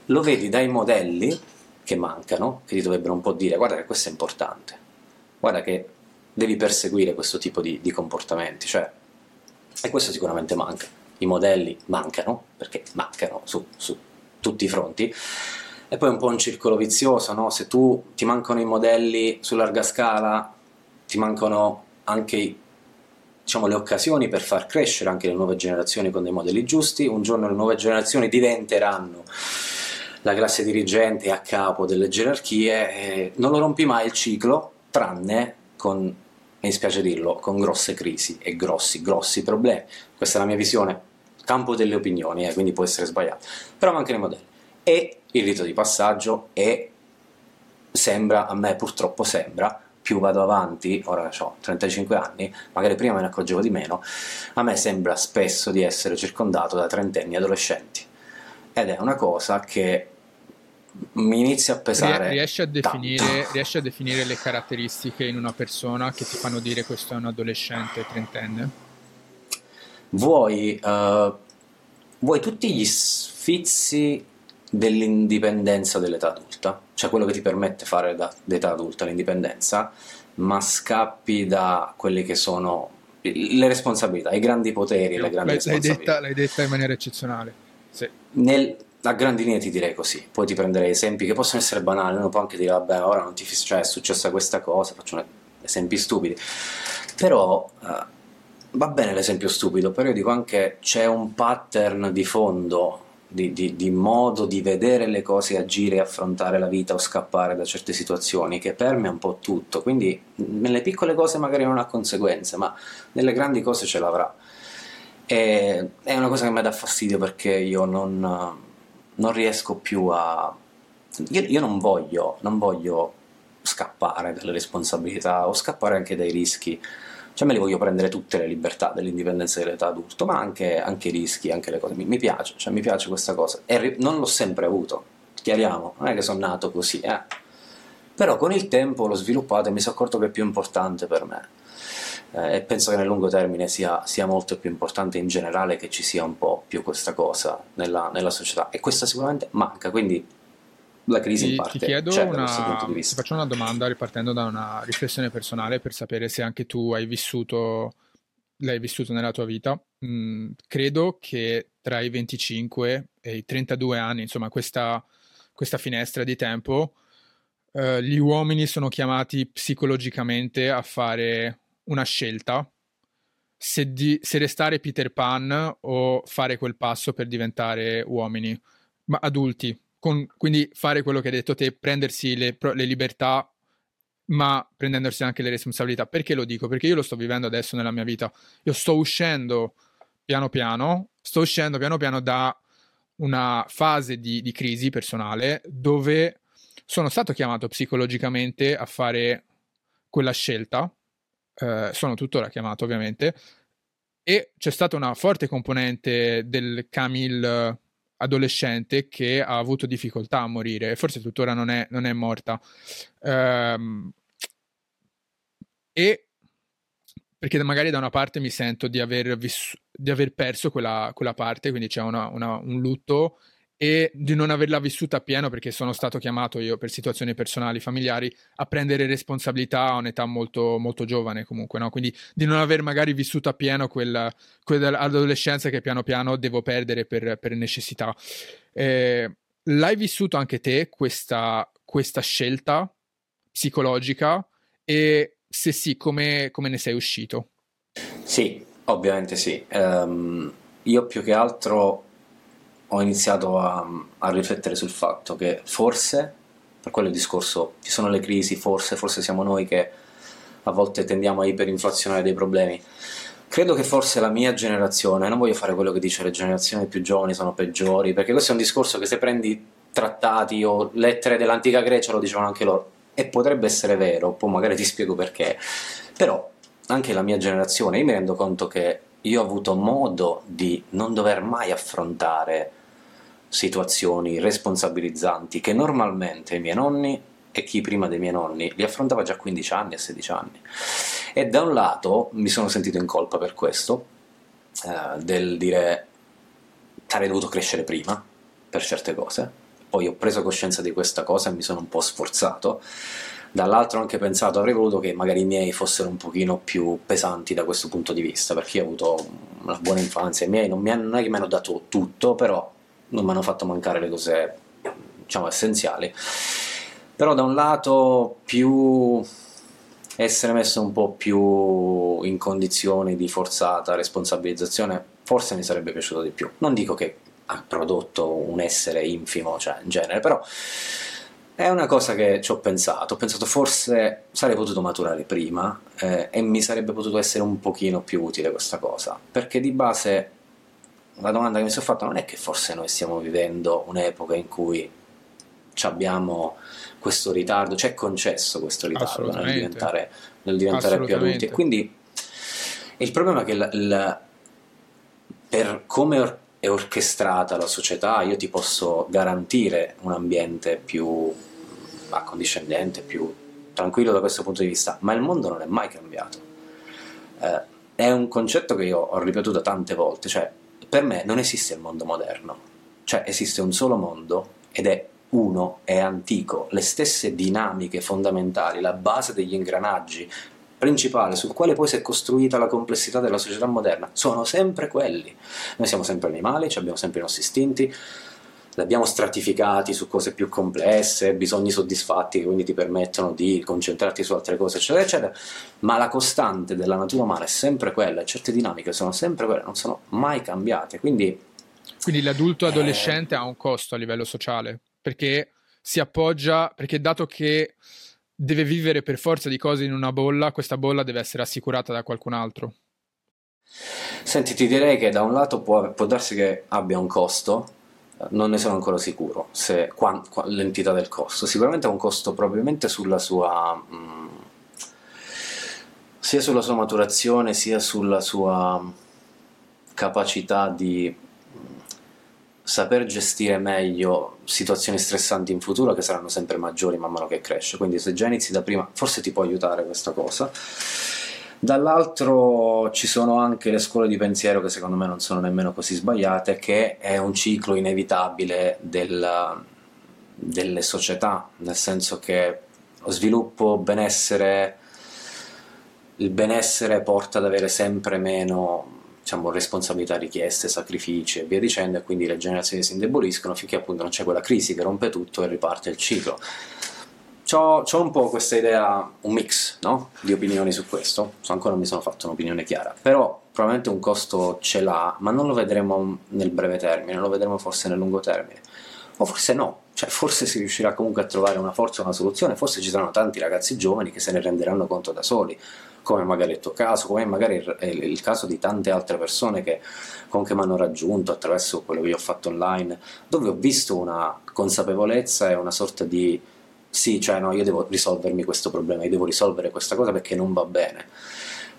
lo vedi dai modelli che mancano, che ti dovrebbero un po' dire guarda che questo è importante, guarda che devi perseguire questo tipo di, di comportamenti, cioè, e questo sicuramente manca. I modelli mancano, perché mancano su, su tutti i fronti, e poi è un po' un circolo vizioso, no? se tu ti mancano i modelli su larga scala, ti mancano anche diciamo, le occasioni per far crescere anche le nuove generazioni con dei modelli giusti, un giorno le nuove generazioni diventeranno la classe dirigente è a capo delle gerarchie, non lo rompi mai il ciclo, tranne con mi dispiace dirlo, con grosse crisi e grossi, grossi problemi. Questa è la mia visione, campo delle opinioni, eh, quindi può essere sbagliato, però mancano i modelli. E il rito di passaggio e sembra, a me purtroppo sembra, più vado avanti, ora ho 35 anni, magari prima me ne accorgevo di meno, a me sembra spesso di essere circondato da trentenni adolescenti. Ed è una cosa che mi inizia a pesare. Riesci a, definire, riesci a definire le caratteristiche in una persona che ti fanno dire questo è un adolescente trentenne? Vuoi, uh, vuoi tutti gli sfizi dell'indipendenza dell'età adulta, cioè quello che ti permette fare da, d'età adulta l'indipendenza, ma scappi da quelle che sono le responsabilità, i grandi poteri le grandi l'hai, responsabilità. Detta, l'hai detta in maniera eccezionale. Sì. Nel, a grandi linee ti direi così, poi ti prenderei esempi che possono essere banali, uno può anche dire vabbè ora non ti fis- cioè è successa questa cosa, faccio esempi stupidi, però uh, va bene l'esempio stupido, però io dico anche c'è un pattern di fondo di, di, di, modo di vedere le cose, agire, affrontare la vita o scappare da certe situazioni che permea un po' tutto. Quindi nelle piccole cose magari non ha conseguenze, ma nelle grandi cose ce l'avrà. E, è una cosa che mi dà fastidio perché io non, non riesco più a... Io, io non, voglio, non voglio scappare dalle responsabilità o scappare anche dai rischi cioè me li voglio prendere tutte le libertà dell'indipendenza dell'età adulto, ma anche, anche i rischi, anche le cose. Mi, mi piace, cioè mi piace questa cosa. E non l'ho sempre avuto, chiariamo, non è che sono nato così, eh. Però con il tempo l'ho sviluppato e mi sono accorto che è più importante per me. Eh, e penso che nel lungo termine sia, sia, molto più importante in generale che ci sia un po' più questa cosa nella, nella società. E questa sicuramente manca, quindi la crisi ti, in parte ti chiedo c'è una, punto di vista. Ti faccio una domanda ripartendo da una riflessione personale per sapere se anche tu hai vissuto, l'hai vissuto nella tua vita. Mm, credo che tra i 25 e i 32 anni, insomma, questa, questa finestra di tempo, eh, gli uomini sono chiamati psicologicamente a fare una scelta se, di, se restare Peter Pan o fare quel passo per diventare uomini, ma adulti, con, quindi fare quello che hai detto te, prendersi le, le, libertà, ma prendendosi anche le responsabilità. Perché lo dico? Perché io lo sto vivendo adesso nella mia vita. Io sto uscendo piano piano, sto uscendo piano piano da una fase di, di crisi personale dove sono stato chiamato psicologicamente a fare quella scelta, eh, sono tuttora chiamato ovviamente, e c'è stata una forte componente del Camille adolescente che ha avuto difficoltà a morire e forse tuttora non è, non è morta. Um, e perché magari da una parte mi sento di aver, viss- di aver perso quella, quella, parte, quindi c'è una, una, un lutto e di non averla vissuta appieno perché sono stato chiamato io per situazioni personali, familiari, a prendere responsabilità a un'età molto, molto giovane comunque, no? quindi di non aver magari vissuto appieno quella, quell'adolescenza che piano piano devo perdere per, per necessità. Eh, l'hai vissuto anche te questa, questa scelta psicologica e se sì, come, come ne sei uscito? Sì, ovviamente sì. Um, io più che altro ho iniziato a, a, riflettere sul fatto che forse, per quello discorso, ci sono le crisi, forse, forse siamo noi che a volte tendiamo a iperinflazionare dei problemi. Credo che forse la mia generazione, non voglio fare quello che dice le generazioni più giovani sono peggiori, perché questo è un discorso che se prendi trattati o lettere dell'antica Grecia lo dicevano anche loro, e potrebbe essere vero, poi magari ti spiego perché, però anche la mia generazione, io mi rendo conto che io ho avuto modo di non dover mai affrontare situazioni responsabilizzanti che normalmente i miei nonni e chi prima dei miei nonni li affrontava già a 15 anni, a 16 anni. E da un lato mi sono sentito in colpa per questo, eh, del dire avrei dovuto crescere prima per certe cose, poi ho preso coscienza di questa cosa e mi sono un po' sforzato. Dall'altro ho anche pensato, avrei voluto che magari i miei fossero un pochino più pesanti da questo punto di vista, perché io ho avuto una buona infanzia, i miei non, mi hanno, non è che mi hanno dato tutto, però non mi hanno fatto mancare le cose diciamo essenziali. Però da un lato più essere messo un po' più in condizioni di forzata responsabilizzazione forse mi sarebbe piaciuto di più. Non dico che ha prodotto un essere infimo cioè in genere però È una cosa che ci ho pensato, ho pensato forse sarei potuto maturare prima eh, e mi sarebbe potuto essere un pochino più utile questa cosa, perché di base la domanda che mi sono fatta non è che forse noi stiamo vivendo un'epoca in cui abbiamo questo ritardo, c'è concesso questo ritardo nel diventare, nel diventare più adulti. E quindi il problema è che il, il, per come or- è orchestrata la società io ti posso garantire un ambiente più accondiscendente, più tranquillo da questo punto di vista, ma il mondo non è mai cambiato. Eh, è un concetto che io ho ripetuto tante volte, cioè per me non esiste il mondo moderno, cioè esiste un solo mondo ed è uno, è antico, le stesse dinamiche fondamentali, la base degli ingranaggi principale sul quale poi si è costruita la complessità della società moderna sono sempre quelli. Noi siamo sempre animali, abbiamo sempre i nostri istinti, li abbiamo stratificati su cose più complesse, bisogni soddisfatti che quindi ti permettono di concentrarti su altre cose, eccetera, eccetera, ma la costante della natura umana è sempre quella, certe dinamiche sono sempre quelle, non sono mai cambiate, quindi... Quindi l'adulto adolescente eh... ha un costo a livello sociale, perché si appoggia, perché dato che deve vivere per forza di cose in una bolla, questa bolla deve essere assicurata da qualcun altro. Senti, ti direi che da un lato può, può darsi che abbia un costo, non ne sono ancora sicuro se, qua, qua, l'entità del costo. Sicuramente ha un costo probabilmente sulla sua. Mh, mm, sia sulla sua maturazione, sia sulla sua capacità di saper gestire meglio situazioni stressanti in futuro che saranno sempre maggiori man mano che cresce. Quindi se già inizi da prima, forse ti può aiutare questa cosa. Dall'altro ci sono anche le scuole di pensiero che secondo me non sono nemmeno così sbagliate, che è un ciclo inevitabile del, delle società, nel senso che lo sviluppo, benessere, il benessere porta ad avere sempre meno diciamo, responsabilità richieste, sacrifici e via dicendo, e quindi le generazioni si indeboliscono finché appunto non c'è quella crisi che rompe tutto e riparte il ciclo. C'ho, c'ho un po' questa idea, un mix no? di opinioni su questo, so, ancora non mi sono fatto un'opinione chiara, però probabilmente un costo ce l'ha, ma non lo vedremo nel breve termine, lo vedremo forse nel lungo termine, o forse no, cioè forse si riuscirà comunque a trovare una forza, una soluzione, forse ci saranno tanti ragazzi giovani che se ne renderanno conto da soli, come magari il tuo caso, come magari il, il caso di tante altre persone che comunque mi hanno raggiunto attraverso quello che io ho fatto online, dove ho visto una consapevolezza e una sorta di sì, cioè no, io devo risolvermi questo problema, io devo risolvere questa cosa perché non va bene.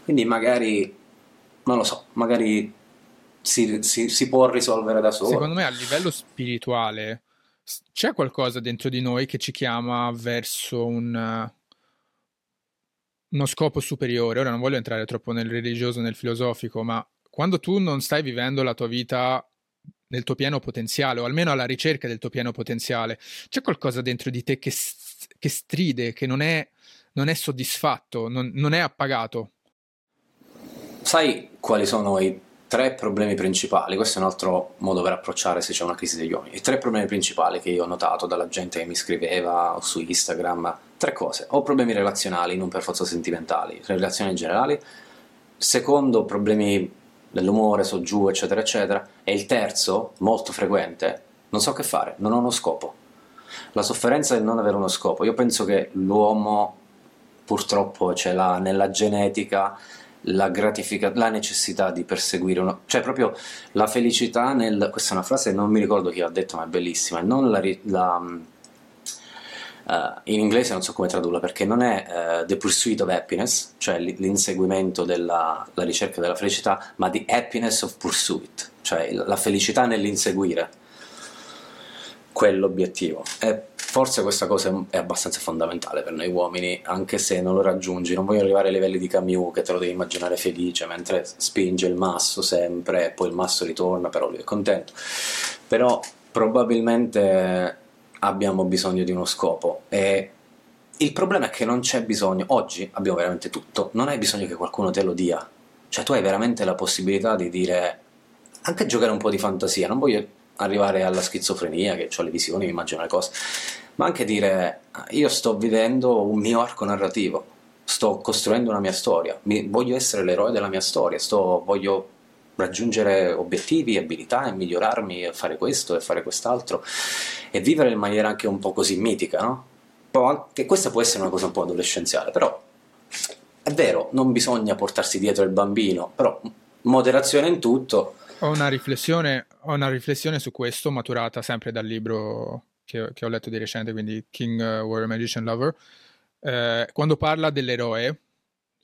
Quindi magari, non lo so, magari si, si, si può risolvere da solo. Secondo me a livello spirituale c'è qualcosa dentro di noi che ci chiama verso un uno scopo superiore. Ora non voglio entrare troppo nel religioso, nel filosofico, ma quando tu non stai vivendo la tua vita nel tuo pieno potenziale, o almeno alla ricerca del tuo pieno potenziale, c'è qualcosa dentro di te che, che stride, che non è, non è soddisfatto, non, non è appagato. Sai quali sono i tre problemi principali, questo è un altro modo per approcciare se c'è una crisi degli uomini, i tre problemi principali che io ho notato dalla gente che mi scriveva su Instagram, tre cose, o problemi relazionali, non per forza sentimentali, relazioni generali, secondo problemi dell'umore, so giù, eccetera, eccetera, e il terzo, molto frequente, non so che fare, non ho uno scopo. La sofferenza del non avere uno scopo, io penso che l'uomo purtroppo ce l'ha nella genetica la, gratifica- la necessità di perseguire uno, cioè proprio la felicità nel, questa è una frase non mi ricordo chi l'ha detto ma è bellissima, non la, la uh, in inglese non so come tradurla perché non è uh, the pursuit of happiness, cioè l'inseguimento della ricerca della felicità, ma the happiness of pursuit, cioè la felicità nell'inseguire quell'obiettivo. E forse questa cosa è abbastanza fondamentale per noi uomini, anche se non lo raggiungi. Non voglio arrivare ai livelli di Camus, che te lo devi immaginare felice mentre spinge il masso sempre, e poi il masso ritorna, però lui è contento. Però probabilmente abbiamo bisogno di uno scopo e il problema è che non c'è bisogno, oggi abbiamo veramente tutto, non hai bisogno che qualcuno te lo dia. Cioè tu hai veramente la possibilità di dire, anche giocare un po' di fantasia, non voglio arrivare alla schizofrenia, che ho le visioni, mi immagino le cose, ma anche dire io sto vivendo un mio arco narrativo, sto costruendo una mia storia, voglio essere l'eroe della mia storia, sto, voglio raggiungere obiettivi, abilità e migliorarmi e fare questo e fare quest'altro e vivere in maniera anche un po' così mitica, no? che questa può essere una cosa un po' adolescenziale, però è vero, non bisogna portarsi dietro il bambino, però moderazione in tutto. Ho una riflessione, ho una riflessione su questo, maturata sempre dal libro che, che ho letto di recente, quindi King uh, Warrior Magician Lover. Eh, quando parla dell'eroe,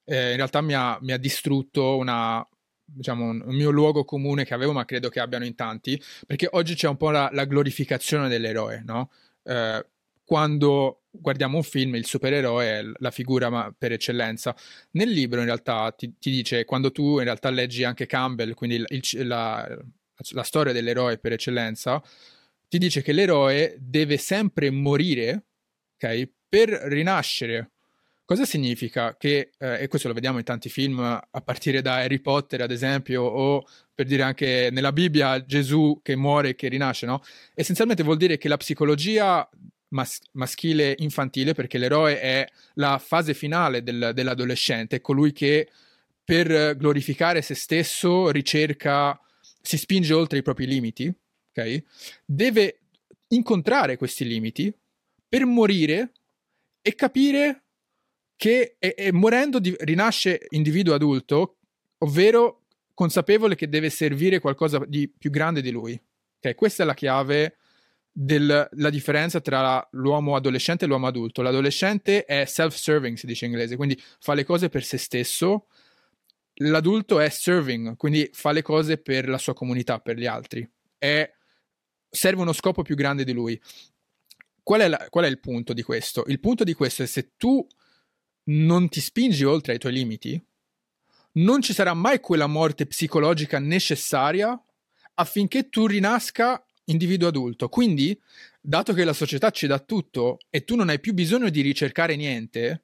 eh, in realtà mi ha, mi ha distrutto una, diciamo, un, un, mio luogo comune che avevo, ma credo che abbiano in tanti, perché oggi c'è un po' la, la glorificazione dell'eroe, no? Eh, quando guardiamo un film, il supereroe è la figura per eccellenza. Nel libro, in realtà, ti, ti, dice, quando tu in realtà leggi anche Campbell, quindi il, il, la, la storia dell'eroe per eccellenza, ti dice che l'eroe deve sempre morire, ok, per rinascere. Cosa significa? Che, eh, e questo lo vediamo in tanti film, a partire da Harry Potter, ad esempio, o per dire anche nella Bibbia Gesù che muore e che rinasce, no? Essenzialmente vuol dire che la psicologia mas- maschile infantile, perché l'eroe è la fase finale del, dell'adolescente, è colui che per glorificare se stesso ricerca, si spinge oltre i propri limiti, ok? Deve incontrare questi limiti per morire e capire che e, e morendo di, rinasce individuo adulto, ovvero consapevole che deve servire qualcosa di più grande di lui. Okay? Questa è la chiave della differenza tra l'uomo adolescente e l'uomo adulto. L'adolescente è self-serving, si dice in inglese, quindi fa le cose per se stesso. L'adulto è serving, quindi fa le cose per la sua comunità, per gli altri. È, serve uno scopo più grande di lui. Qual è, la, qual è il punto di questo? Il punto di questo è se tu non ti spingi oltre ai tuoi limiti, non ci sarà mai quella morte psicologica necessaria affinché tu rinasca individuo adulto. Quindi, dato che la società ci dà tutto e tu non hai più bisogno di ricercare niente,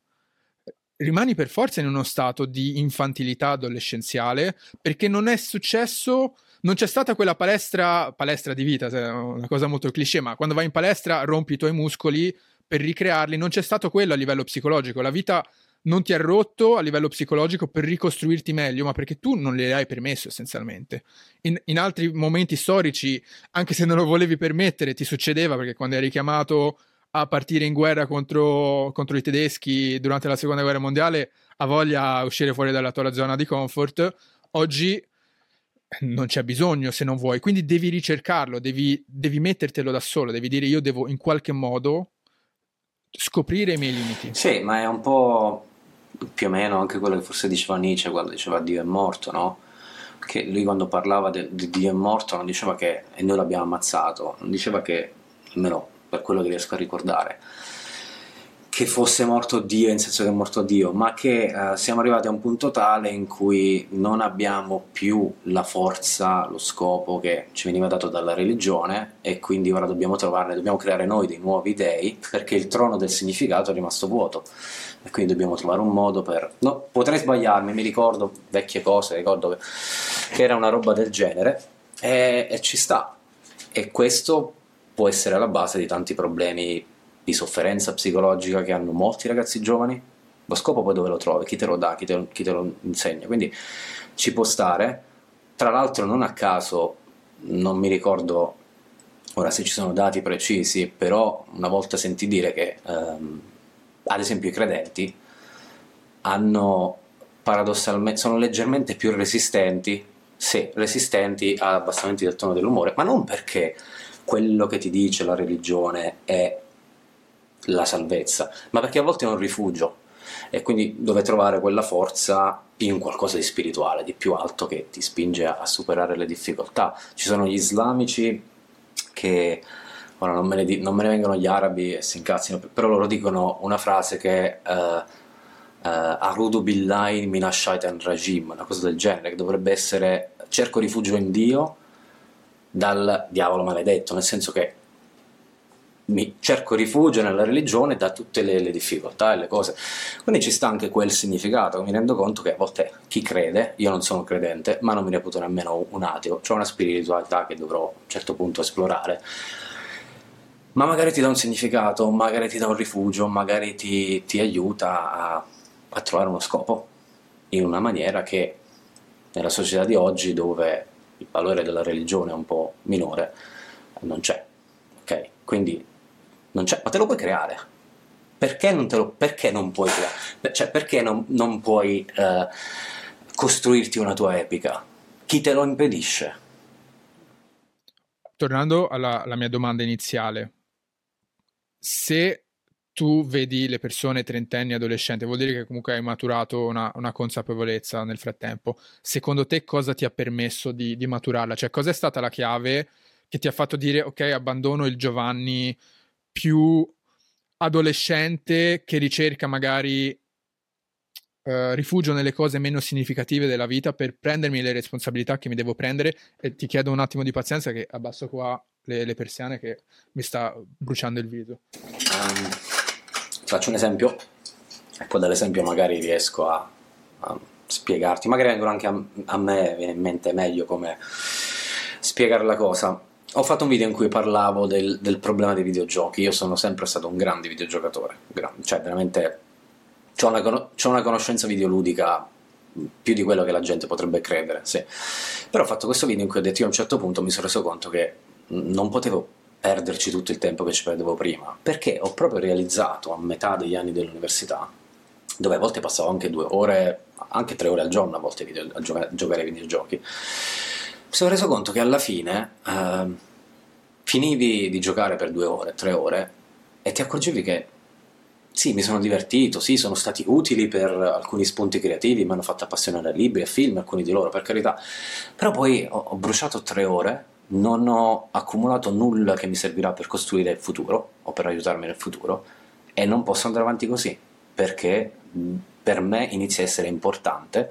rimani per forza in uno stato di infantilità adolescenziale perché non è successo non c'è stata quella palestra, palestra di vita, una cosa molto cliché, ma quando vai in palestra rompi i tuoi muscoli per ricrearli, non c'è stato quello a livello psicologico. La vita non ti ha rotto a livello psicologico per ricostruirti meglio, ma perché tu non le hai permesso essenzialmente. In, in, altri momenti storici, anche se non lo volevi permettere, ti succedeva perché quando eri chiamato a partire in guerra contro, contro i tedeschi durante la seconda guerra mondiale, ha voglia di uscire fuori dalla tua zona di comfort. Oggi non c'è bisogno se non vuoi, quindi devi ricercarlo, devi, devi mettertelo da solo, devi dire io devo in qualche modo scoprire i miei limiti. Sì, ma è un po' più o meno anche quello che forse diceva Nietzsche quando diceva Dio è morto, no? Che lui quando parlava di Dio è morto non diceva che e noi l'abbiamo ammazzato, non diceva che, almeno per quello che riesco a ricordare, che fosse morto Dio, in senso che è morto Dio, ma che eh, siamo arrivati a un punto tale in cui non abbiamo più la forza, lo scopo che ci veniva dato dalla religione e quindi ora dobbiamo trovarne, dobbiamo creare noi dei nuovi dei perché il trono del significato è rimasto vuoto. E quindi dobbiamo trovare un modo per... No, potrei sbagliarmi, mi ricordo vecchie cose, ricordo che, era una roba del genere e, e ci sta. E questo può essere alla base di tanti problemi di sofferenza psicologica che hanno molti ragazzi giovani. Lo scopo poi dove lo trovi? Chi te lo dà? Chi te lo, chi te lo insegna? Quindi ci può stare. Tra l'altro non a caso, non mi ricordo ora se ci sono dati precisi, però una volta sentì dire che ehm, ad esempio i credenti hanno paradossalmente sono leggermente più resistenti, sì, resistenti a abbassamenti del tono dell'umore, ma non perché quello che ti dice la religione è la salvezza, ma perché a volte è un rifugio e quindi dove trovare quella forza in qualcosa di spirituale, di più alto che ti spinge a, a superare le difficoltà. Ci sono gli islamici che ora non me ne, di, non me ne vengono gli arabi e si incazzino, però loro dicono una frase che è uh, uh, Arudu billahi minashaitan rajim, una cosa del genere, che dovrebbe essere cerco rifugio in Dio dal diavolo maledetto, nel senso che mi cerco rifugio nella religione da tutte le, le, difficoltà e le cose. Quindi ci sta anche quel significato. Mi rendo conto che a volte chi crede, io non sono credente, ma non mi reputo nemmeno un ateo, ho una spiritualità che dovrò a un certo punto esplorare. Ma magari ti dà un significato, magari ti dà un rifugio, magari ti, ti aiuta a, a trovare uno scopo in una maniera che nella società di oggi, dove il valore della religione è un po' minore, non c'è. Ok? Quindi non c'è, ma te lo puoi creare. perché non, lo, perché non puoi, cioè, perché non, non puoi eh, costruirti una tua epica? Chi te lo impedisce? Tornando alla, alla mia domanda iniziale, se tu vedi le persone trentenni, adolescenti, vuol dire che comunque hai maturato una, una, consapevolezza nel frattempo. Secondo te cosa ti ha permesso di, di maturarla? Cioè, cosa è stata la chiave che ti ha fatto dire ok, abbandono il Giovanni più adolescente che ricerca magari uh, rifugio nelle cose meno significative della vita per prendermi le responsabilità che mi devo prendere. E ti chiedo un attimo di pazienza che abbasso qua le, le persiane che mi sta bruciando il viso. Um, faccio un esempio. E poi dall'esempio magari riesco a, a spiegarti, magari vengono anche a, a me viene in mente meglio come spiegare la cosa ho fatto un video in cui parlavo del, del, problema dei videogiochi. Io sono sempre stato un grande videogiocatore, cioè veramente ho una, una, conoscenza videoludica più di quello che la gente potrebbe credere. Sì. Però ho fatto questo video in cui ho detto io a un certo punto mi sono reso conto che non potevo perderci tutto il tempo che ci perdevo prima, perché ho proprio realizzato a metà degli anni dell'università, dove a volte passavo anche due ore, anche tre ore al giorno a volte video, a giocare ai videogiochi sono reso conto che alla fine eh, finivi di giocare per due ore, tre ore e ti accorgevi che sì, mi sono divertito, sì, sono stati utili per alcuni spunti creativi, mi hanno fatto appassionare a libri e film, alcuni di loro per carità, però poi ho, ho bruciato tre ore, non ho accumulato nulla che mi servirà per costruire il futuro o per aiutarmi nel futuro e non posso andare avanti così perché per me inizia a essere importante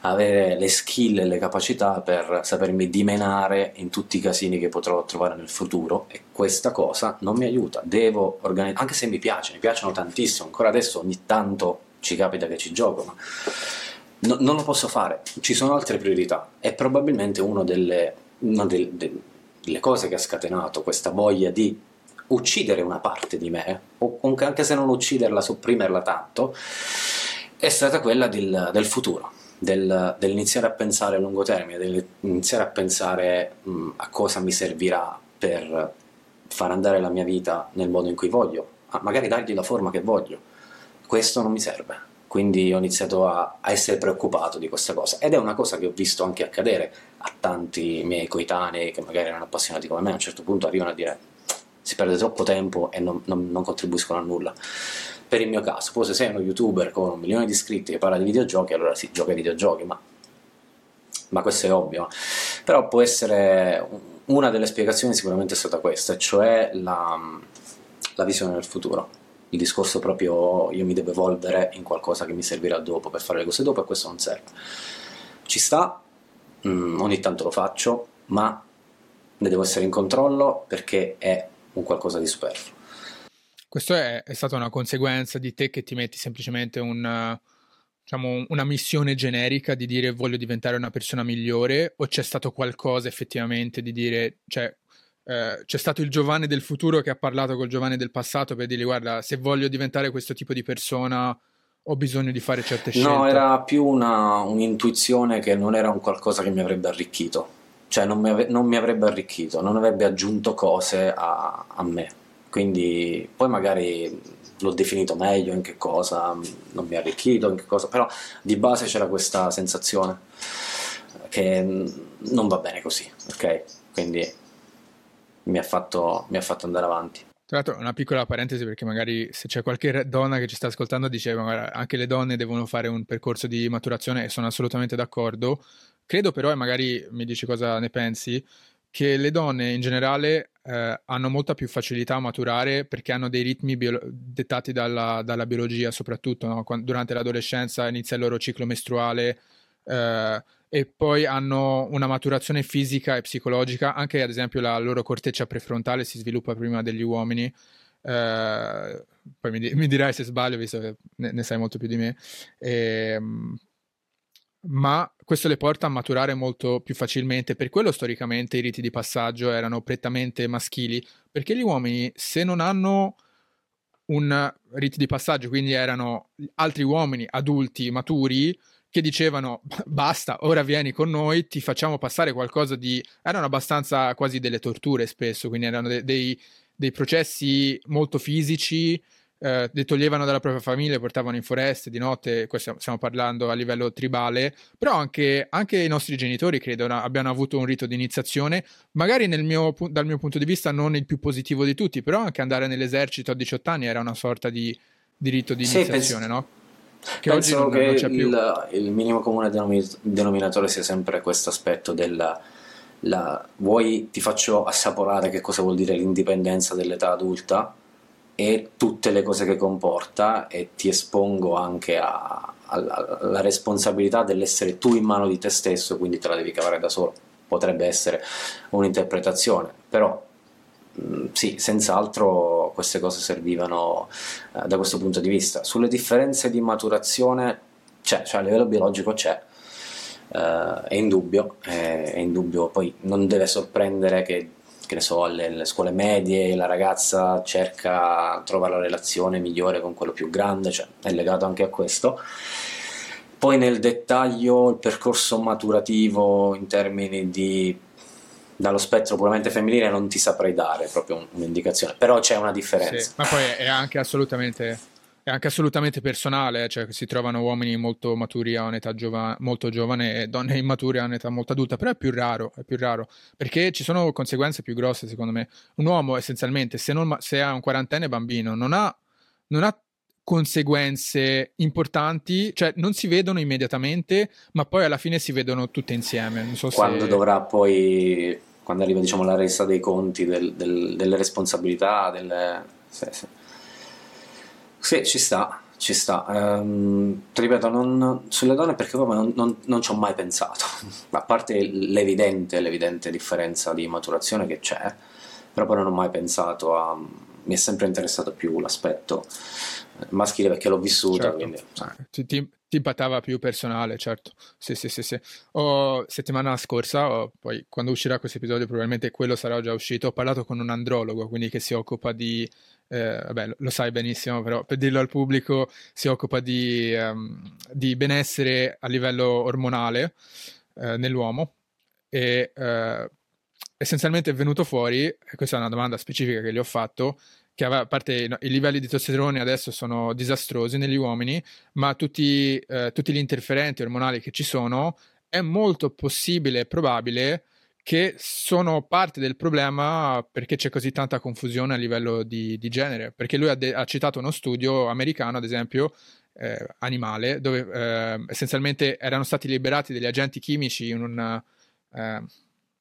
avere le skill e le capacità per sapermi dimenare in tutti i casini che potrò trovare nel futuro e questa cosa non mi aiuta, devo organizzare, anche se mi piace, mi piacciono tantissimo, ancora adesso ogni tanto ci capita che ci gioco, ma no, non lo posso fare, ci sono altre priorità. E probabilmente una delle, una delle, delle cose che ha scatenato questa voglia di uccidere una parte di me, o anche se non ucciderla, sopprimerla tanto, è stata quella del, del futuro del, dell'iniziare a pensare a lungo termine, dell'iniziare a pensare mh, a cosa mi servirà per far andare la mia vita nel modo in cui voglio, magari dargli la forma che voglio. Questo non mi serve. Quindi ho iniziato a, a, essere preoccupato di questa cosa. Ed è una cosa che ho visto anche accadere a tanti miei coetanei che magari erano appassionati come me. A un certo punto arrivano a dire si perde troppo tempo e non, non, non contribuiscono a nulla per il mio caso. Poi se sei uno youtuber con un milione di iscritti che parla di videogiochi, allora si gioca ai videogiochi, ma, ma questo è ovvio. Però può essere una delle spiegazioni sicuramente è stata questa, cioè la, la visione del futuro. Il discorso proprio io mi devo evolvere in qualcosa che mi servirà dopo per fare le cose dopo e questo non serve. Ci sta, mm, ogni tanto lo faccio, ma ne devo essere in controllo perché è un qualcosa di superfluo. Questo è, è, stata una conseguenza di te che ti metti semplicemente un, diciamo, una missione generica di dire voglio diventare una persona migliore o c'è stato qualcosa effettivamente di dire, cioè eh, c'è stato il Giovanni del futuro che ha parlato col Giovanni del passato per dirgli guarda se voglio diventare questo tipo di persona ho bisogno di fare certe scelte? No, era più una, un'intuizione che non era un qualcosa che mi avrebbe arricchito, cioè non mi, ave- non mi avrebbe arricchito, non avrebbe aggiunto cose a, a me quindi poi magari l'ho definito meglio in che cosa, non mi ha arricchito, in che cosa, però di base c'era questa sensazione che non va bene così, ok? Quindi mi ha fatto, mi ha fatto andare avanti. Tra l'altro, una piccola parentesi perché magari se c'è qualche donna che ci sta ascoltando dice che anche le donne devono fare un percorso di maturazione e sono assolutamente d'accordo. Credo però, e magari mi dici cosa ne pensi, che le donne in generale eh, hanno molta più facilità a maturare perché hanno dei ritmi bio- dettati dalla, dalla, biologia, soprattutto no? Quando, durante l'adolescenza inizia il loro ciclo mestruale eh, e poi hanno una maturazione fisica e psicologica, anche ad esempio la loro corteccia prefrontale si sviluppa prima degli uomini. Eh, poi mi, (laughs) mi, dirai se sbaglio, visto che ne, ne sai molto più di me. E, ehm, ma questo le porta a maturare molto più facilmente. Per quello storicamente i riti di passaggio erano prettamente maschili, perché gli uomini se non hanno un rito di passaggio, quindi erano altri uomini adulti, maturi, che dicevano basta, ora vieni con noi, ti facciamo passare qualcosa di... erano abbastanza quasi delle torture spesso, quindi erano de- dei, dei processi molto fisici eh, li toglievano dalla propria famiglia, li portavano in foreste di notte, questo stiamo parlando a livello tribale, però anche, anche i nostri genitori credo abbiano avuto un rito di iniziazione, magari mio, dal mio punto di vista non il più positivo di tutti, però anche andare nell'esercito a 18 anni era una sorta di, di rito di iniziazione, sì, no? Che Penso oggi non, che non c'è più. Il, il minimo comune denominatore sia sempre questo aspetto della la, vuoi ti faccio assaporare che cosa vuol dire l'indipendenza dell'età adulta e tutte le cose che comporta e ti espongo anche a, a, alla responsabilità dell'essere tu in mano di te stesso, quindi te la devi cavare da solo. Potrebbe essere un'interpretazione, però mh, sì, senz'altro queste cose servivano eh, da questo punto di vista. Sulle differenze di maturazione, c'è, cioè a livello biologico c'è, eh, è indubbio, è, è indubbio, poi non deve sorprendere che che ne so, alle, alle, scuole medie la ragazza cerca, trova la relazione migliore con quello più grande, cioè è legato anche a questo. Poi nel dettaglio il percorso maturativo in termini di dallo spettro puramente femminile non ti saprei dare proprio un'indicazione, però c'è una differenza. Sì, ma poi è anche assolutamente è anche assolutamente personale, cioè si trovano uomini molto maturi a un'età giova- molto giovane e donne (laughs) immature a un'età molto adulta, però è più raro, è più raro, perché ci sono conseguenze più grosse secondo me. Un uomo essenzialmente, se, non, se ha un quarantenne bambino, non ha, non ha conseguenze importanti, cioè non si vedono immediatamente, ma poi alla fine si vedono tutte insieme. So quando se... dovrà poi, quando arriva diciamo la resa dei conti, del, del, delle responsabilità, delle... Sì, sì sì, ci sta, ci sta. Um, ti ripeto, non, sulle donne perché proprio non, non, non, ci ho mai pensato, (laughs) a parte l'evidente, l'evidente differenza di maturazione che c'è, però poi non ho mai pensato a... mi è sempre interessato più l'aspetto maschile perché l'ho vissuto, certo. quindi... Ti, ti, ti impattava più personale, certo. Sì, sì, sì, sì. Ho, settimana scorsa, ho, poi quando uscirà questo episodio probabilmente quello sarà già uscito, ho parlato con un andrologo, quindi che si occupa di eh, vabbè, lo sai benissimo, però per dirlo al pubblico, si occupa di, um, di benessere a livello ormonale eh, nell'uomo e eh, essenzialmente è venuto fuori, questa è una domanda specifica che gli ho fatto, che a parte no, i livelli di testosterone adesso sono disastrosi negli uomini, ma tutti, eh, tutti gli interferenti ormonali che ci sono è molto possibile e probabile che sono parte del problema perché c'è così tanta confusione a livello di, di genere. Perché lui ha, de- ha, citato uno studio americano, ad esempio, eh, animale, dove eh, essenzialmente erano stati liberati degli agenti chimici in, una, eh,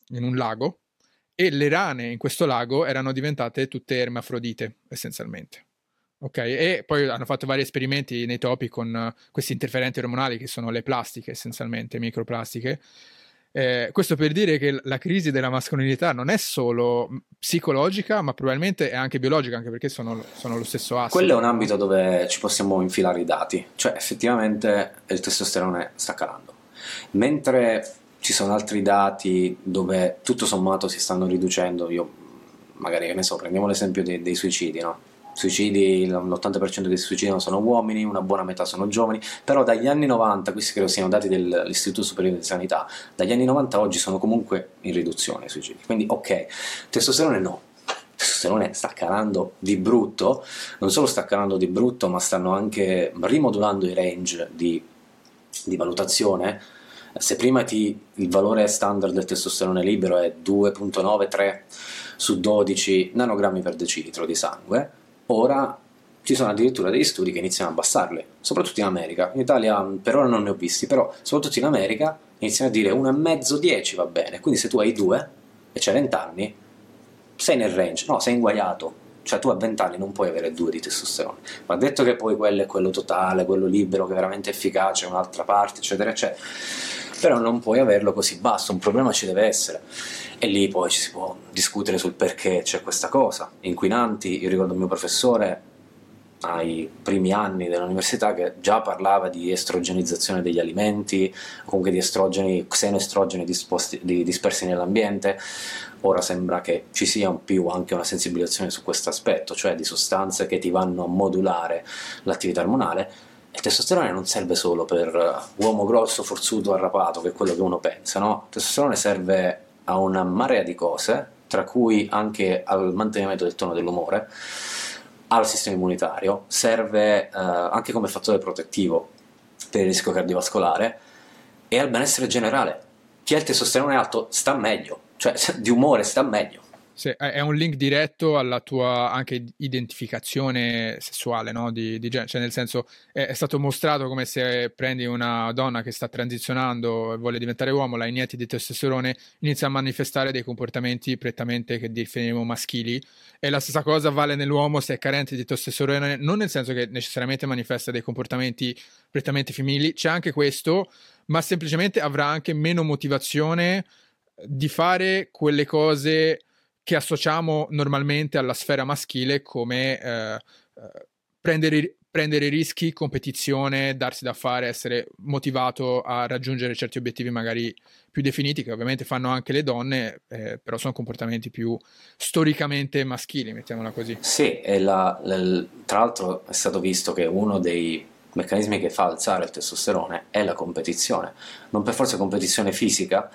in un lago e le rane in questo lago erano diventate tutte ermafrodite, essenzialmente. Ok, e poi hanno fatto vari esperimenti nei topi con uh, questi interferenti ormonali che sono le plastiche, essenzialmente, microplastiche, eh, questo per dire che la crisi della mascolinità non è solo psicologica, ma probabilmente è anche biologica, anche perché sono, sono lo stesso asse. Quello è un ambito dove ci possiamo infilare i dati, cioè effettivamente il testosterone sta calando. Mentre ci sono altri dati dove tutto sommato si stanno riducendo, io magari che ne so, prendiamo l'esempio dei, dei suicidi, no? suicidi, l'80% dei suicidi sono uomini, una buona metà sono giovani, però dagli anni 90, questi credo siano dati dell'Istituto Superiore di Sanità, dagli anni 90 a oggi sono comunque in riduzione i suicidi. Quindi ok, testosterone no, testosterone sta calando di brutto, non solo sta calando di brutto, ma stanno anche rimodulando i range di, di valutazione. Se prima ti, il valore standard del testosterone libero è 2.93 su 12 nanogrammi per decilitro di sangue, ora ci sono addirittura degli studi che iniziano a abbassarle, soprattutto in America. In Italia per ora non ne ho visti, però soprattutto in America iniziano a dire 1,5-10 va bene, quindi se tu hai 2 e c'hai 20 anni, sei nel range, no, sei inguaiato. Cioè tu a 20 anni non puoi avere 2 di testosterone. Va detto che poi quello è quello totale, quello libero, che è veramente efficace, un'altra parte, eccetera, eccetera. Però non puoi averlo così basso, un problema ci deve essere e lì poi ci si può discutere sul perché c'è questa cosa. Inquinanti, io ricordo il mio professore ai primi anni dell'università che già parlava di estrogenizzazione degli alimenti, comunque di estrogeni, xenoestrogeni disposti, di, dispersi nell'ambiente. Ora sembra che ci sia un più anche una sensibilizzazione su questo aspetto, cioè di sostanze che ti vanno a modulare l'attività ormonale. Il testosterone non serve solo per uomo grosso, forzuto, arrapato, che è quello che uno pensa, no? Il testosterone serve a una marea di cose, tra cui anche al mantenimento del tono dell'umore, al sistema immunitario, serve eh, anche come fattore protettivo per il rischio cardiovascolare e al benessere generale. Chi ha il testosterone alto sta meglio, cioè (laughs) di umore sta meglio. Sì, è un link diretto alla tua anche identificazione sessuale, no? Di, di genere, cioè nel senso è, è, stato mostrato come se prendi una donna che sta transizionando e vuole diventare uomo, la inietti di testosterone, inizia a manifestare dei comportamenti prettamente che definiremo maschili e la stessa cosa vale nell'uomo se è carente di testosterone, non nel senso che necessariamente manifesta dei comportamenti prettamente femminili, c'è anche questo, ma semplicemente avrà anche meno motivazione di fare quelle cose che associamo normalmente alla sfera maschile come eh, eh, prendere, prendere rischi, competizione, darsi da fare, essere motivato a raggiungere certi obiettivi magari più definiti, che ovviamente fanno anche le donne, eh, però sono comportamenti più storicamente maschili, mettiamola così. Sì, la, la, tra l'altro è stato visto che uno dei meccanismi che fa alzare il testosterone è la competizione, non per forza competizione fisica,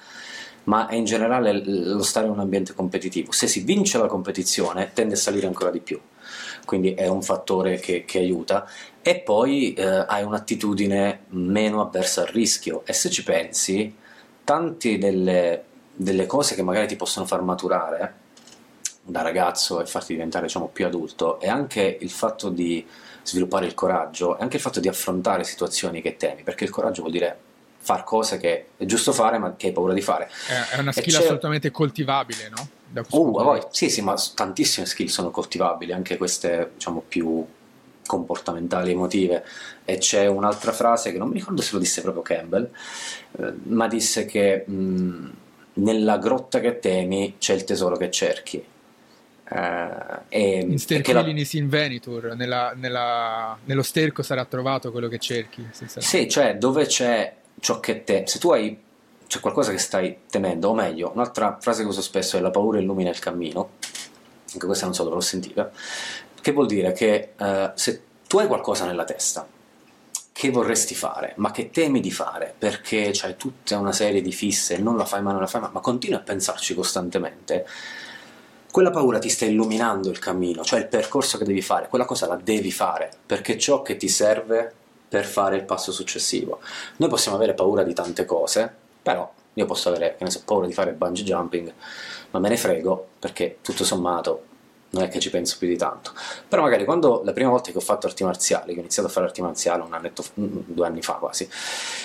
ma è in generale lo stare in un ambiente competitivo. Se si vince la competizione tende a salire ancora di più, quindi è un fattore che, che aiuta. E poi eh, hai un'attitudine meno avversa al rischio. E se ci pensi, tante delle, delle cose che magari ti possono far maturare da ragazzo e farti diventare diciamo, più adulto è anche il fatto di sviluppare il coraggio e anche il fatto di affrontare situazioni che temi, perché il coraggio vuol dire far cose che è giusto fare ma che hai paura di fare. È, una skill assolutamente coltivabile, no? Uh, poi, sì, sì, ma tantissime skill sono coltivabili, anche queste diciamo più comportamentali, emotive. E c'è un'altra frase che non mi ricordo se lo disse proprio Campbell, eh, ma disse che mh, nella grotta che temi c'è il tesoro che cerchi. Uh, e, in Sterquilinis la... Invenitur, nella, nella, nello sterco sarà trovato quello che cerchi. Sì, cioè dove c'è ciò che te, se tu hai c'è qualcosa che stai temendo, o meglio, un'altra frase che uso spesso è la paura illumina il cammino, anche questa non so dove l'ho sentita, che vuol dire che uh, se tu hai qualcosa nella testa che vorresti fare, ma che temi di fare, perché c'hai tutta una serie di fisse, non la fai mai, non la fai mai, ma continui a pensarci costantemente, quella paura ti sta illuminando il cammino, cioè il percorso che devi fare, quella cosa la devi fare, perché ciò che ti serve per fare il passo successivo. Noi possiamo avere paura di tante cose, però io posso avere, che ne so, paura di fare bungee jumping, ma me ne frego perché tutto sommato non è che ci penso più di tanto. Però magari quando la prima volta che ho fatto arti marziali, che ho iniziato a fare arti marziali un annetto, due anni fa quasi,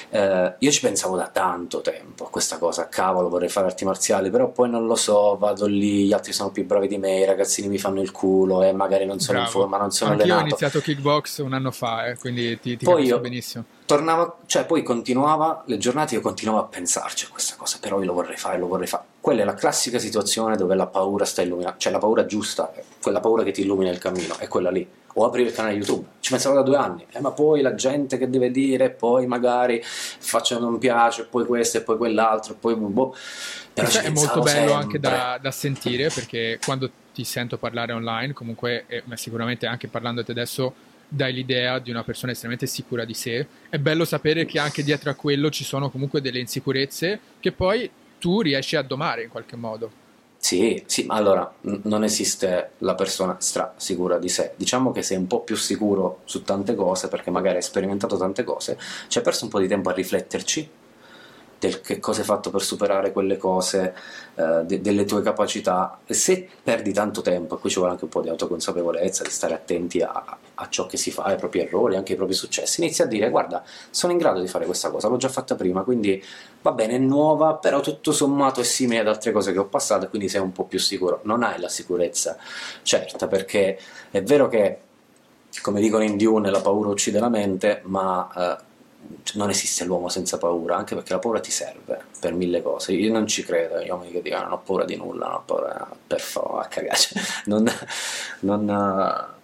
eh, io ci pensavo da tanto tempo a questa cosa, cavolo vorrei fare arti marziali, però poi non lo so, vado lì, gli altri sono più bravi di me, i ragazzini mi fanno il culo e magari non sono Bravo. in forma, non sono Anch'io allenato. ho iniziato kickbox un anno fa, eh, quindi ti, ti poi io, benissimo tornava, cioè poi continuava le giornate, io continuavo a pensarci a questa cosa, però io lo vorrei fare, lo vorrei fare. Quella è la classica situazione dove la paura sta illuminando, cioè la paura giusta, quella paura che ti illumina il cammino, è quella lì. O aprire il canale YouTube, ci pensavo da due anni, eh, ma poi la gente che deve dire, poi magari faccio non piace, poi questo e poi quell'altro, poi boh. Però è molto bello sempre. anche da, da, sentire perché quando ti sento parlare online, comunque, eh, ma sicuramente anche parlando a te adesso, dai l'idea di una persona estremamente sicura di sé. È bello sapere che anche dietro a quello ci sono comunque delle insicurezze che poi tu riesci a domare in qualche modo. Sì, sì, ma allora non esiste la persona stra sicura di sé. Diciamo che sei un po' più sicuro su tante cose perché magari hai sperimentato tante cose, ci hai perso un po' di tempo a rifletterci del che cosa hai fatto per superare quelle cose, eh, de- delle tue capacità. Se perdi tanto tempo, e qui ci vuole anche un po' di autoconsapevolezza, di stare attenti a, a, ciò che si fa, ai propri errori, anche ai propri successi, inizi a dire guarda, sono in grado di fare questa cosa, l'ho già fatta prima, quindi va bene, è nuova, però tutto sommato è simile ad altre cose che ho passato, quindi sei un po' più sicuro. Non hai la sicurezza certa, perché è vero che, come dicono in Dune, la paura uccide la mente, ma... Eh, non esiste l'uomo senza paura, anche perché la paura ti serve per mille cose. Io non ci credo agli uomini che dicono non ho paura di nulla, non ho paura per favore, a cagare. (laughs) non, non,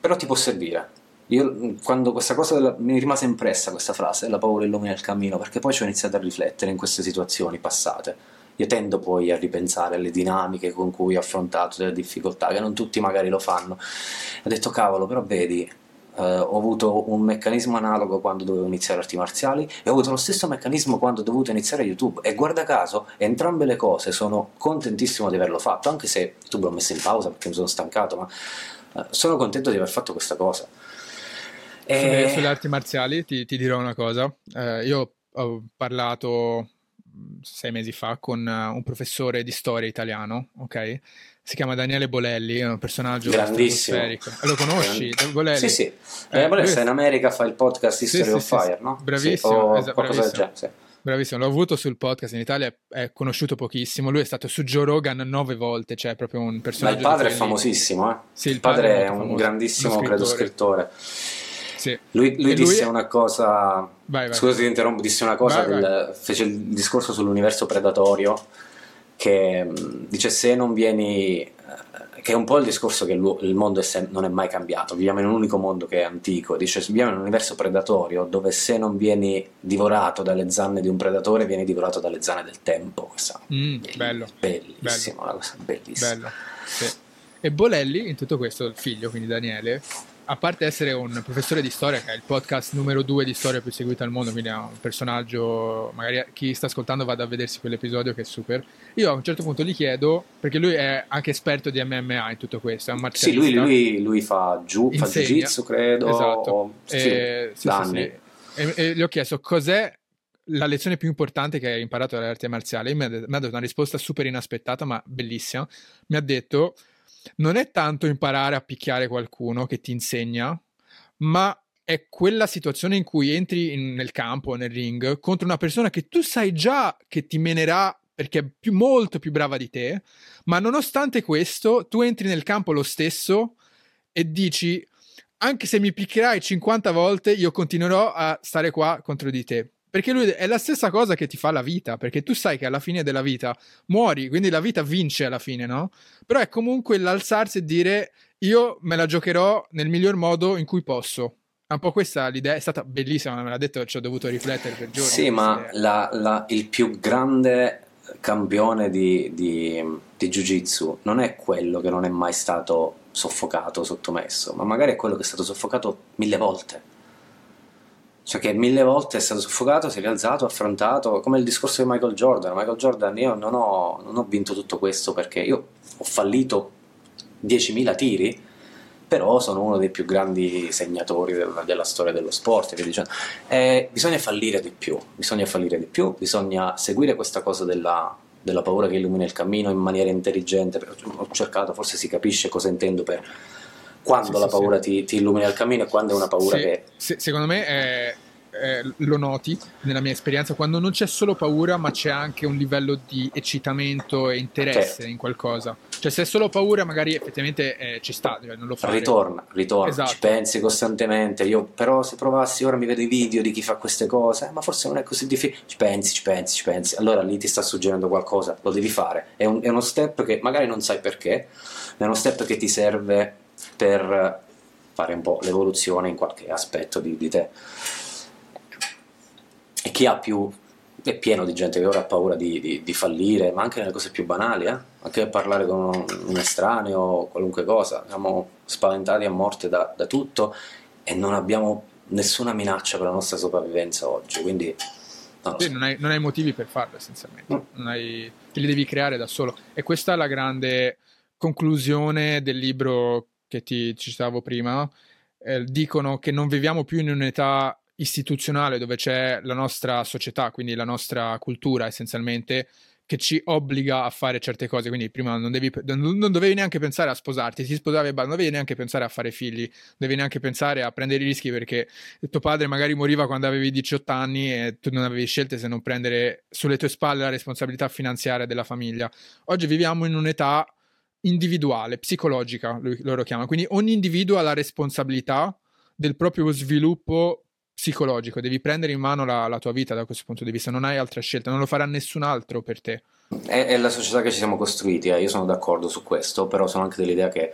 però ti può servire. Io quando questa cosa della, mi rimase impressa questa frase, la paura illumina il cammino, perché poi ci ho iniziato a riflettere in queste situazioni passate. Io tendo poi a ripensare alle dinamiche con cui ho affrontato delle difficoltà, che non tutti magari lo fanno. Ho detto cavolo, però vedi, Uh, ho avuto un meccanismo analogo quando dovevo iniziare arti marziali e ho avuto lo stesso meccanismo quando ho dovuto iniziare YouTube e guarda caso entrambe le cose sono contentissimo di averlo fatto anche se YouTube l'ho messo in pausa perché mi sono stancato ma sono contento di aver fatto questa cosa. E... Sulle, arti marziali ti, ti dirò una cosa. Uh, io ho parlato sei mesi fa con un professore di storia italiano, ok? Si chiama Daniele Bolelli, è un personaggio grandissimo. Lo conosci? Bolelli? Sì, sì. Eh, Bolelli sta in America, fa il podcast History sì, of sì, Fire, no? Bravissimo, esatto, bravissimo. Bravissimo, l'ho avuto sul podcast in Italia, è conosciuto pochissimo. Lui è stato su Joe Rogan nove volte, cioè è proprio un personaggio. Ma il padre è famosissimo, eh? Sì, il, padre, padre è, un famoso, grandissimo, scrittore. credo, scrittore. Sì. Lui, lui disse è... una cosa. Vai, vai. Scusa, ti interrompo. Disse una cosa. Vai, del... Fece il discorso sull'universo predatorio. Che dice: Se non vieni che è un po' il discorso che il mondo è sem- non è mai cambiato, viviamo in un unico mondo che è antico, dice viviamo in un universo predatorio dove se non vieni divorato dalle zanne di un predatore vieni divorato dalle zanne del tempo, questa mm, bello, bellissimo, bello. una cosa bellissima. Bello, sì. E Bolelli in tutto questo, il figlio, quindi Daniele, a parte essere un professore di storia, che è il podcast numero due di storia più seguito al mondo, quindi è un personaggio, magari chi sta ascoltando vada a vedersi quell'episodio che è super. Io a un certo punto gli chiedo, perché lui è anche esperto di MMA in tutto questo, è un Sì, lui, lui, lui fa, giu, fa jiu-jitsu, credo. Esatto. Sì, e, sì, sì. E, e gli ho chiesto cos'è la lezione più importante che hai imparato dalle marziali. Mi ha, mi ha dato una risposta super inaspettata, ma bellissima. Mi ha detto non è tanto imparare a picchiare qualcuno che ti insegna, ma è quella situazione in cui entri in, nel campo, nel ring, contro una persona che tu sai già che ti menerà perché è più, molto più brava di te, ma nonostante questo tu entri nel campo lo stesso e dici anche se mi picchierai 50 volte io continuerò a stare qua contro di te perché lui è la stessa cosa che ti fa la vita, perché tu sai che alla fine della vita muori, quindi la vita vince alla fine, no? Però è comunque l'alzarsi e dire io me la giocherò nel miglior modo in cui posso. È un po' questa l'idea, è stata bellissima, me l'ha detto, ci ho dovuto riflettere per giorni. Sì, ma la, la, il più grande campione di, di, di Jiu-Jitsu non è quello che non è mai stato soffocato, sottomesso, ma magari è quello che è stato soffocato mille volte cioè che mille volte è stato soffocato, si è rialzato, affrontato, come il discorso di Michael Jordan. Michael Jordan, io non ho, non ho vinto tutto questo perché io ho fallito 10.000 tiri, però sono uno dei più grandi segnatori della, della storia dello sport. Eh, bisogna fallire di più, bisogna fallire di più, bisogna seguire questa cosa della, della paura che illumina il cammino in maniera intelligente. Ho cercato, forse si capisce cosa intendo per quando sì, la paura ti, ti, illumina il cammino e quando è una paura che... secondo me è, è, lo noti nella mia esperienza quando non c'è solo paura ma c'è anche un livello di eccitamento e interesse certo. in qualcosa. Cioè se è solo paura magari effettivamente eh, ci sta, cioè, non lo fai. Ritorna, ritorna, esatto. ci pensi costantemente. Io però se provassi ora mi vedo i video di chi fa queste cose, eh, ma forse non è così difficile. Ci pensi, ci pensi, ci pensi. Allora lì ti sta suggerendo qualcosa, lo devi fare. È, un, è uno step che magari non sai perché, ma è uno step che ti serve per fare un po' l'evoluzione in qualche aspetto di, di te. E chi ha più è pieno di gente che ora ha paura di, di, di, fallire, ma anche nelle cose più banali, eh? anche a parlare con un estraneo o qualunque cosa. Siamo spaventati a morte da, da, tutto e non abbiamo nessuna minaccia per la nostra sopravvivenza oggi. Quindi non, so. non, hai, non hai, motivi per farlo essenzialmente, mm. hai, te li devi creare da solo. E questa è la grande conclusione del libro che ti citavo prima, eh, dicono che non viviamo più in un'età istituzionale dove c'è la nostra società, quindi la nostra cultura essenzialmente, che ci obbliga a fare certe cose. Quindi prima non, devi, non dovevi neanche pensare a sposarti, ti sposavi e non dovevi neanche pensare a fare figli, non dovevi neanche pensare a prendere i rischi perché tuo padre magari moriva quando avevi 18 anni e tu non avevi scelte se non prendere sulle tue spalle la responsabilità finanziaria della famiglia. Oggi viviamo in un'età individuale, psicologica, loro chiamano. Quindi ogni individuo ha la responsabilità del proprio sviluppo psicologico, devi prendere in mano la, la, tua vita da questo punto di vista, non hai altra scelta, non lo farà nessun altro per te. È, è la società che ci siamo costruiti, eh. io sono d'accordo su questo, però sono anche dell'idea che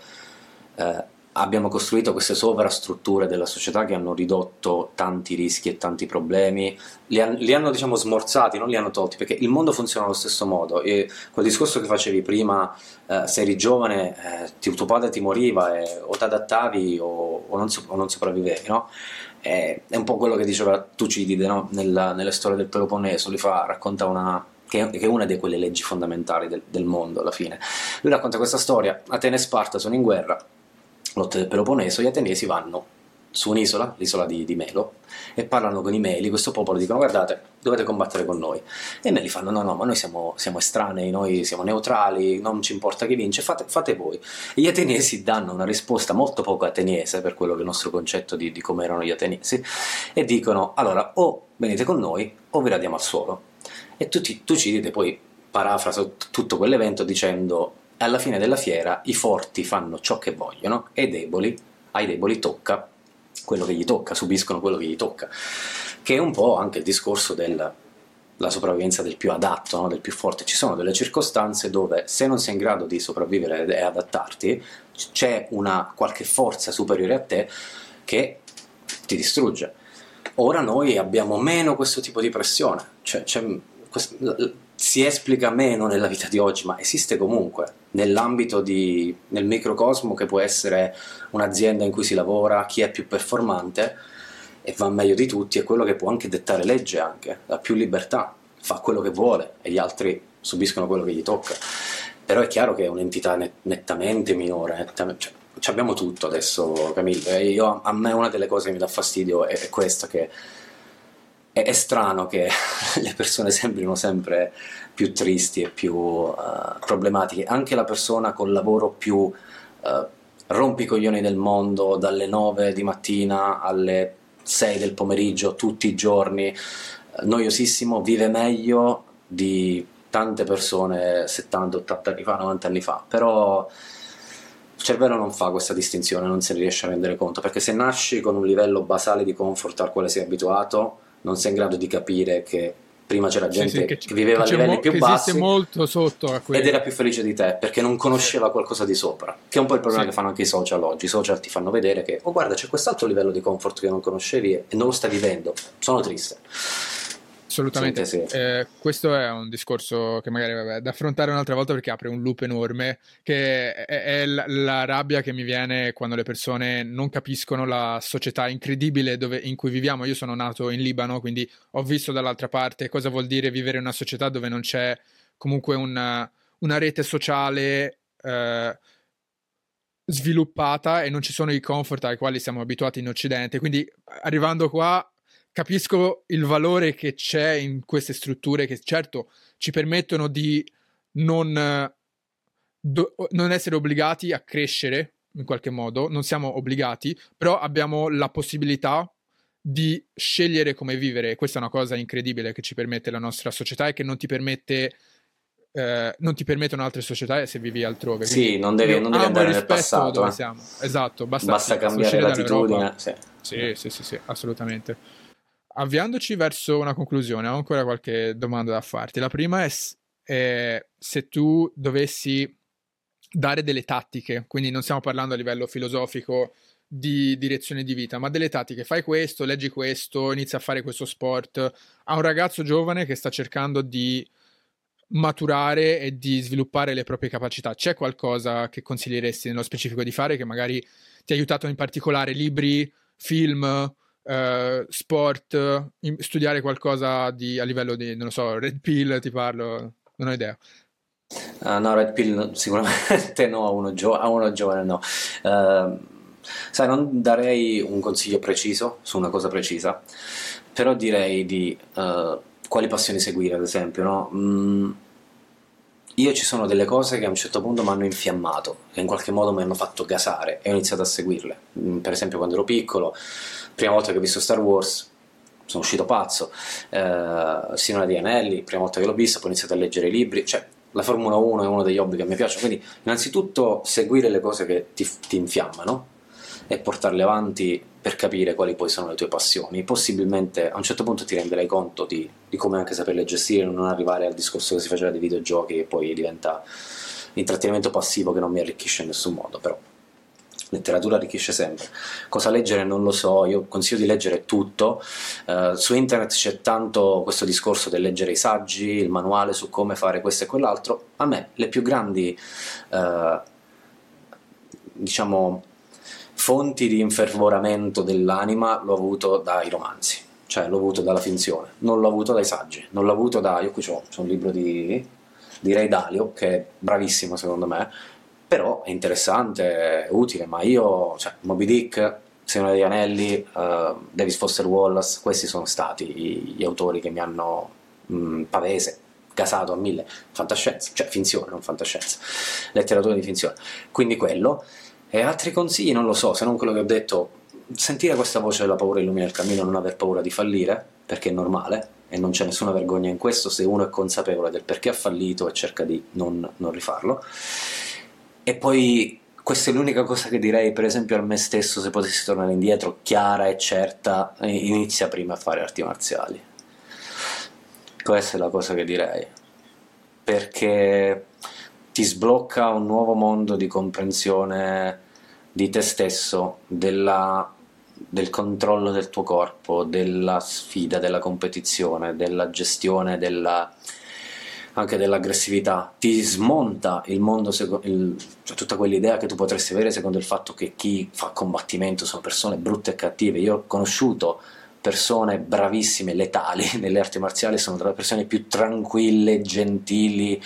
eh, abbiamo costruito queste sovrastrutture della società che hanno ridotto tanti rischi e tanti problemi, li, han, li, hanno diciamo smorzati, non li hanno tolti, perché il mondo funziona allo stesso modo e quel discorso che facevi prima, eh, se eri giovane, eh, tuo padre ti moriva e, o ti adattavi o, o, non, o, non, sopravvivevi, no? è, è un po' quello che diceva Tucidide no? Nella, nelle storie del Peloponneso, lui fa, racconta una, che è una di quelle leggi fondamentali del, del mondo alla fine. Lui racconta questa storia, Atene e Sparta sono in guerra, lotte del Peloponneso, gli ateniesi vanno su un'isola, l'isola di, di, Melo, e parlano con i Meli, questo popolo dicono guardate, dovete combattere con noi. E i Meli fanno no, no, ma noi siamo, siamo estranei, noi siamo neutrali, non ci importa chi vince, fate, fate, voi. E gli ateniesi danno una risposta molto poco ateniese, per quello che è il nostro concetto di, di come erano gli ateniesi, e dicono allora o venite con noi o vi radiamo al suolo. E Tucidide poi parafrasa tutto quell'evento dicendo alla fine della fiera i forti fanno ciò che vogliono e i deboli, ai deboli tocca quello che gli tocca, subiscono quello che gli tocca, che è un po' anche il discorso della sopravvivenza del più adatto, no? del più forte. Ci sono delle circostanze dove se non sei in grado di sopravvivere e adattarti, c'è una qualche forza superiore a te che ti distrugge. Ora noi abbiamo meno questo tipo di pressione, cioè, si esplica meno nella vita di oggi, ma esiste comunque nell'ambito di, nel microcosmo che può essere un'azienda in cui si lavora, chi è più performante e va meglio di tutti, è quello che può anche dettare legge, anche, ha più libertà, fa quello che vuole e gli altri subiscono quello che gli tocca. Però è chiaro che è un'entità net, nettamente minore, nettamente, cioè, abbiamo tutto adesso, Camille. Io, a me una delle cose che mi dà fastidio è, è questa, che è, è, strano che (laughs) le persone sembrino sempre più tristi e più uh, problematiche. Anche la persona col lavoro più uh, rompicoglioni del mondo, dalle 9 di mattina alle 6 del pomeriggio, tutti i giorni, noiosissimo, vive meglio di tante persone 70, 80 anni fa, 90 anni fa. Però il cervello non fa questa distinzione, non se ne riesce a rendere conto, perché se nasci con un livello basale di comfort al quale sei abituato, non sei in grado di capire che prima c'era gente sì, sì, che, che, viveva che a livelli mo- più bassi molto sotto ed era più felice di te perché non conosceva qualcosa di sopra che è un po' il problema sì. che fanno anche i social oggi. I social ti fanno vedere che oh guarda c'è quest'altro livello di comfort che non conoscevi e non lo stai vivendo. Sono triste Assolutamente, sì, sì. Eh, questo è un discorso che magari vabbè, da affrontare un'altra volta perché apre un loop enorme, che è, è la, la, rabbia che mi viene quando le persone non capiscono la società incredibile dove, in cui viviamo. Io sono nato in Libano, quindi ho visto dall'altra parte cosa vuol dire vivere in una società dove non c'è comunque una, una rete sociale. Eh, sviluppata e non ci sono i comfort ai quali siamo abituati in Occidente. Quindi arrivando qua capisco il valore che c'è in queste strutture che certo ci permettono di non, do, non essere obbligati a crescere in qualche modo, non siamo obbligati, però abbiamo la possibilità di scegliere come vivere. Questa è una cosa incredibile che ci permette la nostra società e che non ti permette eh, non ti permettono altre società se vivi altrove. Sì, non devi, non devi andare nel passato. Dove eh. siamo. Esatto, basta, basta cambiare latitudine. Sì. Sì, sì, sì, sì, assolutamente avviandoci verso una conclusione, ho ancora qualche domanda da farti. La prima è, è se tu dovessi dare delle tattiche, quindi non stiamo parlando a livello filosofico di direzione di vita, ma delle tattiche. Fai questo, leggi questo, inizia a fare questo sport. A un ragazzo giovane che sta cercando di maturare e di sviluppare le proprie capacità. C'è qualcosa che consiglieresti nello specifico di fare che magari ti ha aiutato in particolare libri, film, uh, sport, in, studiare qualcosa di, a livello di, non so, Red Pill, ti parlo, non ho idea. Uh, no, Red Pill sicuramente no, a uno, gio- a uno giovane no. Uh, sai, non darei un consiglio preciso su una cosa precisa, però direi di uh, quali passioni seguire, ad esempio, no? Mm, io ci sono delle cose che a un certo punto mi hanno infiammato, che in qualche modo mi hanno fatto gasare e ho iniziato a seguirle. Mm, per esempio, quando ero piccolo prima volta che ho visto Star Wars sono uscito pazzo, eh, Signora di Anelli, prima volta che l'ho visto, poi ho iniziato a leggere i libri, cioè la Formula 1 è uno degli hobby che mi piace, quindi innanzitutto seguire le cose che ti, ti infiammano e portarle avanti per capire quali poi sono le tue passioni. Possibilmente a un certo punto ti renderai conto di, di come anche saperle gestire, non arrivare al discorso che si faceva dei videogiochi e poi diventa intrattenimento passivo che non mi arricchisce in nessun modo, però letteratura arricchisce sempre. Cosa leggere non lo so, io consiglio di leggere tutto. Uh, su internet c'è tanto questo discorso del leggere i saggi, il manuale su come fare questo e quell'altro. A me le più grandi, uh, diciamo, fonti di infervoramento dell'anima l'ho avuto dai romanzi, cioè l'ho avuto dalla finzione, non l'ho avuto dai saggi, non l'ho avuto da... Io qui ho un libro di, di Ray Dalio, che è bravissimo secondo me, però è interessante, è utile, ma io, cioè, Moby Dick, Signore degli Anelli, uh, Davis Foster Wallace, questi sono stati gli autori che mi hanno mh, mm, pavese, gasato a mille, fantascienza, cioè finzione, non fantascienza, letteratura di finzione. Quindi quello. E altri consigli non lo so, se non quello che ho detto, sentire questa voce della paura illumina il cammino, non aver paura di fallire, perché è normale, e non c'è nessuna vergogna in questo se uno è consapevole del perché ha fallito e cerca di non, non rifarlo. E poi questa è l'unica cosa che direi, per esempio, a me stesso, se potessi tornare indietro, chiara e certa, inizia prima a fare arti marziali. Questa è la cosa che direi. Perché ti sblocca un nuovo mondo di comprensione di te stesso, della del controllo del tuo corpo, della sfida, della competizione, della gestione della, anche dell'aggressività, ti smonta il mondo, il, cioè tutta quell'idea che tu potresti avere secondo il fatto che chi fa combattimento sono persone brutte e cattive. Io ho conosciuto persone bravissime, letali (laughs) nelle arti marziali, sono tra le persone più tranquille, gentili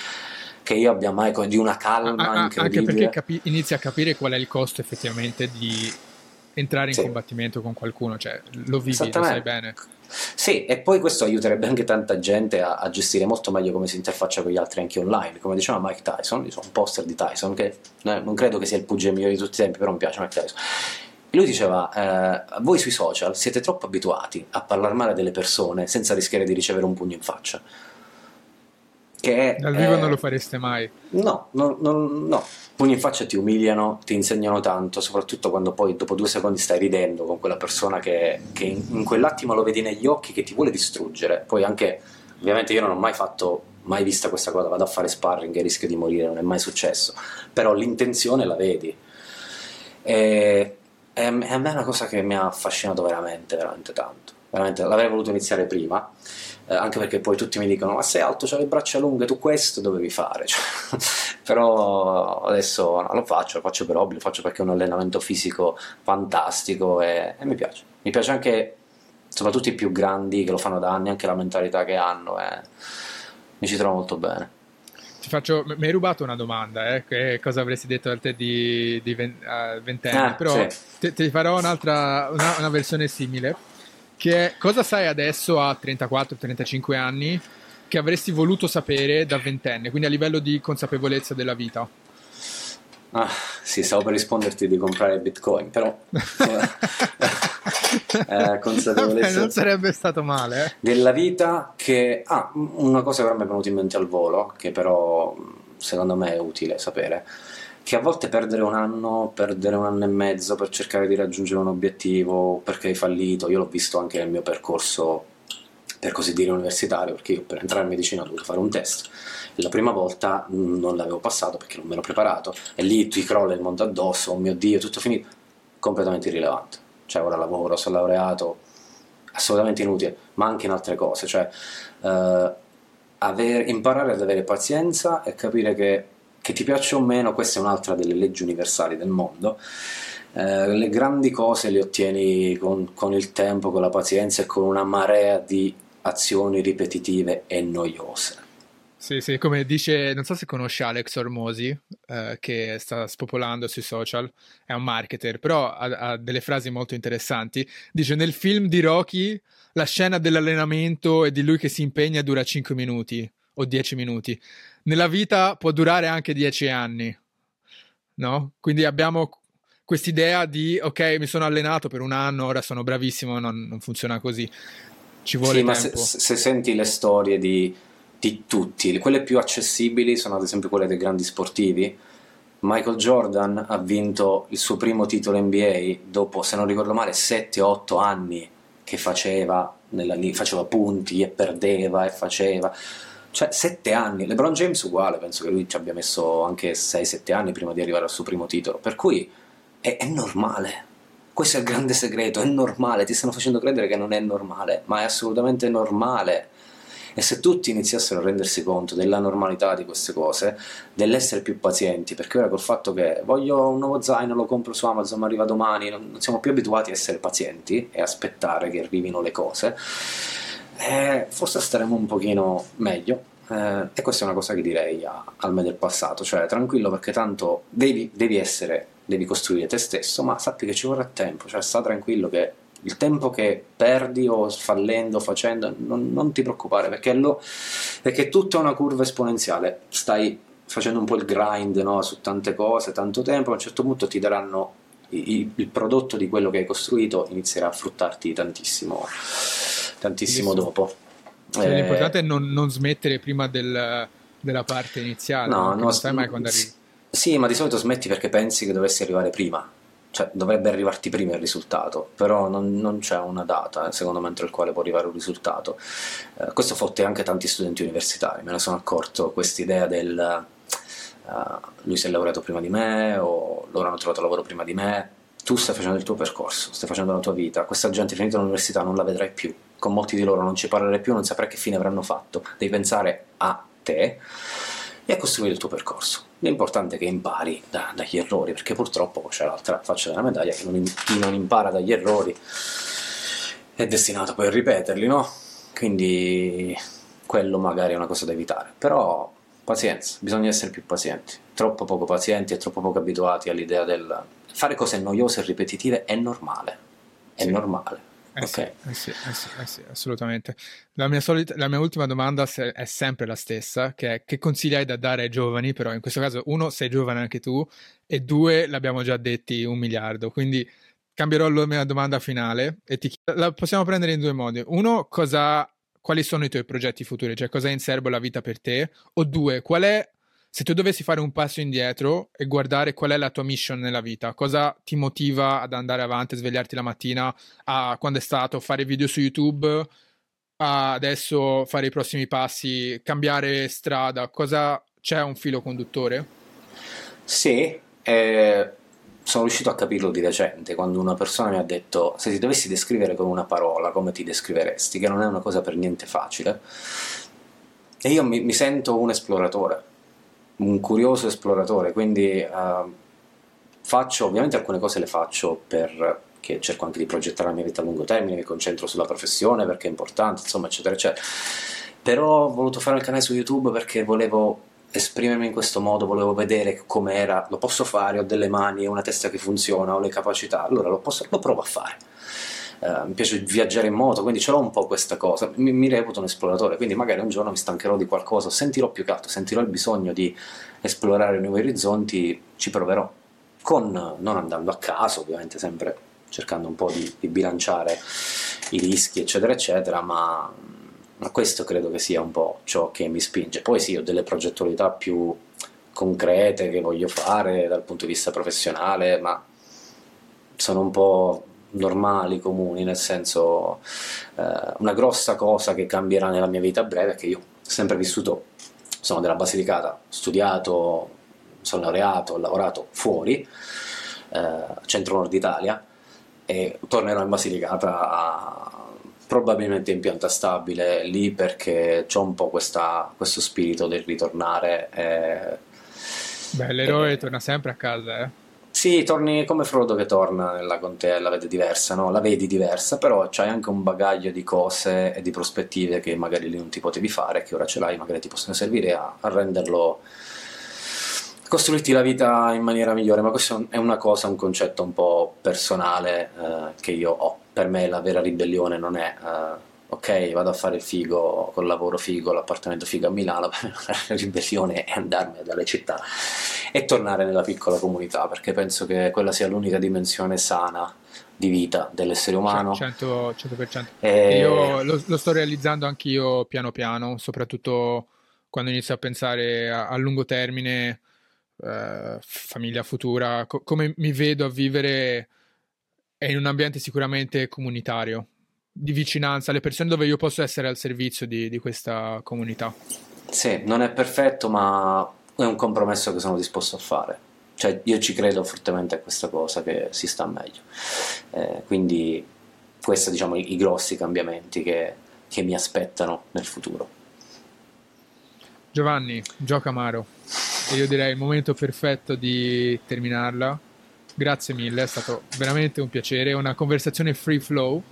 che io abbia mai di una calma ah, incredibile. Anche perché capi- inizi a capire qual è il costo effettivamente di entrare in sì. combattimento con qualcuno, cioè lo vivi, lo sai bene. Sì, e poi questo aiuterebbe anche tanta gente a, a, gestire molto meglio come si interfaccia con gli altri anche online. Come diceva Mike Tyson, io sono un poster di Tyson, che eh, non credo che sia il pugile migliore di tutti i tempi, però mi piace Mike Tyson. Lui diceva: eh, Voi sui social siete troppo abituati a parlare male delle persone senza rischiare di ricevere un pugno in faccia. Che Dal vivo eh, non lo fareste mai. No, no, no, no. Pugni in faccia ti umiliano, ti insegnano tanto, soprattutto quando poi dopo due secondi stai ridendo con quella persona che, che in, in, quell'attimo lo vedi negli occhi che ti vuole distruggere. Poi anche, ovviamente io non ho mai fatto, mai vista questa cosa, vado a fare sparring e rischio di morire, non è mai successo. Però l'intenzione la vedi. E, e a me è una cosa che mi ha affascinato veramente, veramente tanto. Veramente, l'avrei voluto iniziare prima eh, anche perché poi tutti mi dicono ma sei alto, hai le braccia lunghe, tu questo dovevi fare, (laughs) cioè, però adesso no, lo faccio, lo faccio per hobby, lo faccio perché è un allenamento fisico fantastico e, e mi piace, mi piace anche soprattutto i più grandi che lo fanno da anni, anche la mentalità che hanno, e mi ci trovo molto bene. Ti faccio, mi hai rubato una domanda, eh? che cosa avresti detto a te di, di ventenni, ah, però sì. ti, ti, farò un'altra, una, una versione simile che cosa sai adesso a 34-35 anni che avresti voluto sapere da ventenne, quindi a livello di consapevolezza della vita? Ah, sì, stavo per risponderti di comprare bitcoin, però (laughs) eh, consapevolezza Vabbè, non sarebbe stato male. Eh. Della vita che... Ah, una cosa che mi è venuta in mente al volo, che però secondo me è utile sapere che a volte perdere un anno, perdere un anno e mezzo per cercare di raggiungere un obiettivo perché hai fallito, io l'ho visto anche nel mio percorso per così dire universitario, perché io per entrare in medicina ho dovuto fare un test. La prima volta non l'avevo passato perché non me l'ho preparato e lì ti crolla il mondo addosso, oh mio Dio, tutto finito, completamente irrilevante. Cioè ora lavoro, sono laureato, assolutamente inutile, ma anche in altre cose, cioè eh, aver, imparare ad avere pazienza e capire che che ti piaccia o meno, questa è un'altra delle leggi universali del mondo. Eh, le grandi cose le ottieni con, con, il tempo, con la pazienza e con una marea di azioni ripetitive e noiose. Sì, sì, come dice, non so se conosci Alex Ormosi, eh, che sta spopolando sui social, è un marketer, però ha, ha delle frasi molto interessanti. Dice, nel film di Rocky la scena dell'allenamento e di lui che si impegna dura 5 minuti o 10 minuti nella vita può durare anche dieci anni, no? Quindi abbiamo quest'idea di, ok, mi sono allenato per un anno, ora sono bravissimo, non, non funziona così. Ci vuole sì, tempo. ma se, se, senti le storie di, di tutti, quelle più accessibili sono ad esempio quelle dei grandi sportivi. Michael Jordan ha vinto il suo primo titolo NBA dopo, se non ricordo male, 7-8 anni che faceva, nella, faceva punti e perdeva e faceva cioè, sette anni. LeBron James uguale, penso che lui ci abbia messo anche 6-7 anni prima di arrivare al suo primo titolo. Per cui è, è normale. Questo è il grande segreto, è normale. Ti stanno facendo credere che non è normale, ma è assolutamente normale. E se tutti iniziassero a rendersi conto della normalità di queste cose, dell'essere più pazienti, perché ora col fatto che voglio un nuovo zaino, lo compro su Amazon, ma arriva domani, non siamo più abituati a essere pazienti e aspettare che arrivino le cose, eh, forse staremo un pochino meglio. eh, e questa è una cosa che direi a, al me del passato, cioè tranquillo perché tanto devi, devi essere, devi costruire te stesso, ma sappi che ci vorrà tempo, cioè sta tranquillo che il tempo che perdi o fallendo, facendo, non, non ti preoccupare perché, lo, perché è tutta una curva esponenziale, stai facendo un po' il grind no, su tante cose, tanto tempo, a un certo punto ti daranno il, il prodotto di quello che hai costruito, inizierà a fruttarti tantissimo, tantissimo dopo. Cioè, eh, l'importante è non, non smettere prima del, della parte iniziale, no, non sai mai quando arrivi. Sì, ma di solito smetti perché pensi che dovessi arrivare prima cioè, dovrebbe arrivarti prima il risultato, però non, non c'è una data, eh, secondo me, entro il quale può arrivare un risultato. Eh, questo fotte anche tanti studenti universitari, me ne sono accorto, questa idea del uh, lui si è laureato prima di me o loro hanno trovato lavoro prima di me, tu stai facendo il tuo percorso, stai facendo la tua vita, questa gente finita l'università non la vedrai più, con molti di loro non ci parlerai più, non saprai che fine avranno fatto, devi pensare a te e a costruire il tuo percorso. L'importante è che impari da, dagli errori, perché purtroppo c'è l'altra faccia della medaglia che non, chi non impara dagli errori è destinato poi a ripeterli, no? Quindi quello magari è una cosa da evitare, però pazienza, bisogna essere più pazienti, troppo poco pazienti e troppo poco abituati all'idea del fare cose noiose e ripetitive è normale, è sì. normale. Eh, okay. sì, eh, sì, eh sì, eh sì, assolutamente. La mia, solita, la mia, ultima domanda è sempre la stessa, che è che consigli hai da dare ai giovani, però in questo caso uno, sei giovane anche tu, e due, l'abbiamo già detti un miliardo, quindi cambierò la mia domanda finale e ti la possiamo prendere in due modi. Uno, cosa, quali sono i tuoi progetti futuri, cioè cosa è in serbo la vita per te? O due, qual è se tu dovessi fare un passo indietro e guardare qual è la tua mission nella vita, cosa ti motiva ad andare avanti, svegliarti la mattina, a quando è stato fare video su YouTube, a adesso fare i prossimi passi, cambiare strada, cosa c'è un filo conduttore? Sì, eh, sono riuscito a capirlo di recente quando una persona mi ha detto se ti dovessi descrivere con una parola come ti descriveresti, che non è una cosa per niente facile. E io mi, mi sento un esploratore un curioso esploratore, quindi uh, faccio, ovviamente alcune cose le faccio perché cerco anche di progettare la mia vita a lungo termine, mi concentro sulla professione perché è importante, insomma, eccetera, eccetera. Però ho voluto fare il canale su YouTube perché volevo esprimermi in questo modo, volevo vedere com'era, lo posso fare, ho delle mani, ho una testa che funziona, ho le capacità, allora lo, posso, lo provo a fare Uh, mi piace viaggiare in moto, quindi ce l'ho un po' questa cosa, mi, mi, reputo un esploratore, quindi magari un giorno mi stancherò di qualcosa, sentirò più che altro, sentirò il bisogno di esplorare nuovi orizzonti, ci proverò, con, non andando a caso, ovviamente sempre cercando un po' di, di bilanciare i rischi, eccetera, eccetera, ma, ma questo credo che sia un po' ciò che mi spinge. Poi sì, ho delle progettualità più concrete che voglio fare dal punto di vista professionale, ma sono un po' normali, comuni, nel senso eh, una grossa cosa che cambierà nella mia vita a breve è che io ho sempre vissuto, sono della Basilicata, studiato, sono laureato, ho lavorato fuori, eh, centro-nord Italia, e tornerò in Basilicata a, probabilmente in pianta stabile lì perché ho un po' questa, questo spirito del ritornare. Eh, Beh, l'eroe eh, torna sempre a casa, eh? Sì, torni come Frodo che torna nella contea, la vede diversa, no? La vedi diversa, però c'hai anche un bagaglio di cose e di prospettive che magari lì non ti potevi fare, che ora ce l'hai, magari ti possono servire a, a renderlo costruirti la vita in maniera migliore, ma questo è una cosa, un concetto un po' personale eh, che io ho. Per me la vera ribellione non è eh, ok, vado a fare il figo col lavoro figo, l'appartamento figo a Milano, (laughs) la ribellione è andarmene dalle città e tornare nella piccola comunità, perché penso che quella sia l'unica dimensione sana di vita dell'essere umano. 100%. 100%. E... Io lo, lo, sto realizzando anch'io piano piano, soprattutto quando inizio a pensare a, a lungo termine, eh, famiglia futura, co- come mi vedo a vivere in un ambiente sicuramente comunitario, di vicinanza alle persone dove io posso essere al servizio di, di questa comunità. Sì, non è perfetto, ma è un compromesso che sono disposto a fare. Cioè, io ci credo fortemente a questa cosa che si sta meglio. Eh, quindi, questi diciamo i, i grossi cambiamenti che, che, mi aspettano nel futuro. Giovanni, gioca Amaro. Io direi il momento perfetto di terminarla. Grazie mille, è stato veramente un piacere, una conversazione free flow.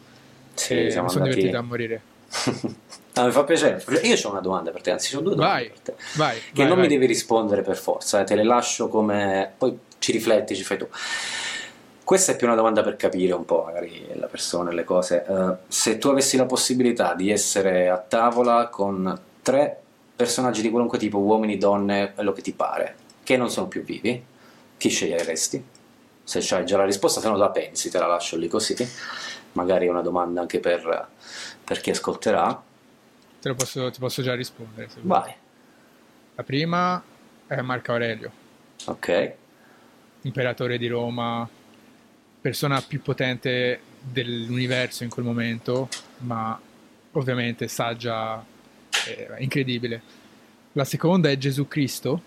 Sì, siamo sono divertito a morire. (laughs) Ah, mi fa piacere. Io ho una domanda per te, anzi, ho due domande Vai, per te. vai. Che vai, non mi devi rispondere per forza, eh, te le lascio come. Poi ci rifletti, ci fai tu. Questa è più una domanda per capire un po', magari la persona e le cose. Eh, se tu avessi la possibilità di essere a tavola con tre personaggi di qualunque tipo, uomini, donne, quello che ti pare, che non sono più vivi, chi sceglieresti? Se c'hai già la risposta, se no la pensi, te la lascio lì così. Magari è una domanda anche per, per chi ascolterà. Te lo posso, ti posso già rispondere. se vuoi. Vai, La prima è Marco Aurelio, ok. imperatore di Roma, persona più potente dell'universo in quel momento, ma ovviamente saggia, eh, incredibile. La seconda è Gesù Cristo,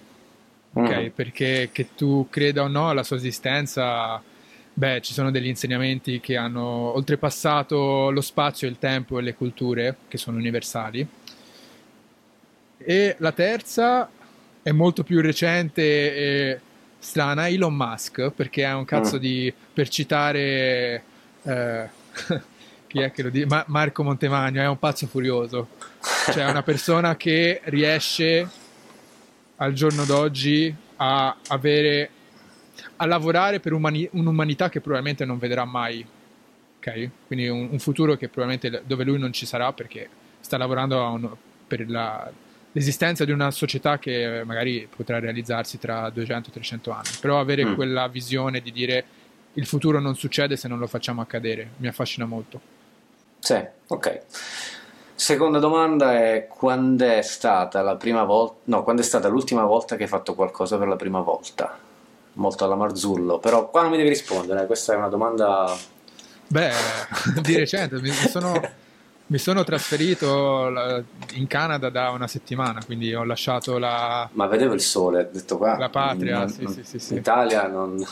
ok? Mm. Perché che tu creda o no alla sua esistenza, beh, ci sono degli insegnamenti che hanno oltrepassato lo spazio, il tempo e le culture, che sono universali. E la terza è molto più recente e strana, Elon Musk, perché è un cazzo Mm. di, per citare, eh, (laughs) chi è che lo dice? Ma- Marco Montemagno, è un pazzo furioso. Cioè è una persona che riesce al giorno d'oggi a avere a lavorare per umani- un'umanità che probabilmente non vedrà mai ok quindi un, un futuro che probabilmente dove lui non ci sarà perché sta lavorando un- per la- l'esistenza di una società che magari potrà realizzarsi tra 200-300 anni però avere Mm. quella visione di dire il futuro non succede se non lo facciamo accadere mi affascina molto Sì, ok. Seconda domanda è quando è stata la prima volta, no, quando è stata l'ultima volta che hai fatto qualcosa per la prima volta? Molto alla Marzullo, però qua non mi devi rispondere, questa è una domanda... Beh, (laughs) di recente mi, sono, mi sono trasferito in Canada da una settimana, quindi ho lasciato la... Ma vedevo il sole, ho detto qua... La patria, non- sì, non- sì, sì, sì. In Italia non...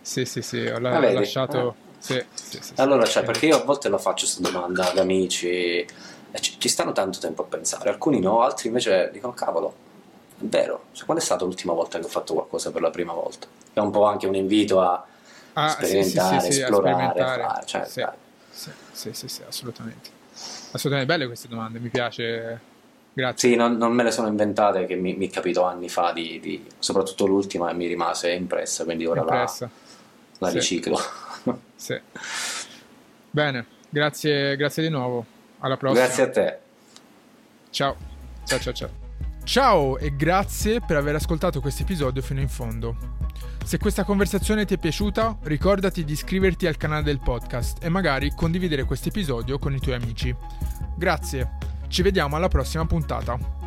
Sì, sì, sì, ho, la- Ah, ho lasciato... Sì, sì, sì, sì. Allora, cioè, perché io a volte lo faccio questa domanda ad amici e ci, ci stanno tanto tempo a pensare, alcuni no, altri invece dicono cavolo, vero, cioè, quando è stata l'ultima volta che ho fatto qualcosa per la prima volta? È un po' anche un invito a Ah, sì, sì, sì, sperimentare, sì, a esplorare, sperimentare. fare, cioè, Sì, sì, sì, assolutamente. Assolutamente belle queste domande, mi piace. Grazie. Sì, non, non me le sono inventate che mi, mi capitò anni fa, di, di- soprattutto l'ultima mi rimase impressa, quindi ora la, Impressa. la Sì. riciclo. Sì. Bene, grazie, grazie di nuovo. Alla prossima. Grazie a te. Ciao. Ciao, ciao, ciao. Ciao e grazie per aver ascoltato questo episodio fino in fondo. Se questa conversazione ti è piaciuta, ricordati di iscriverti al canale del podcast e magari condividere questo episodio con i tuoi amici. Grazie, ci vediamo alla prossima puntata.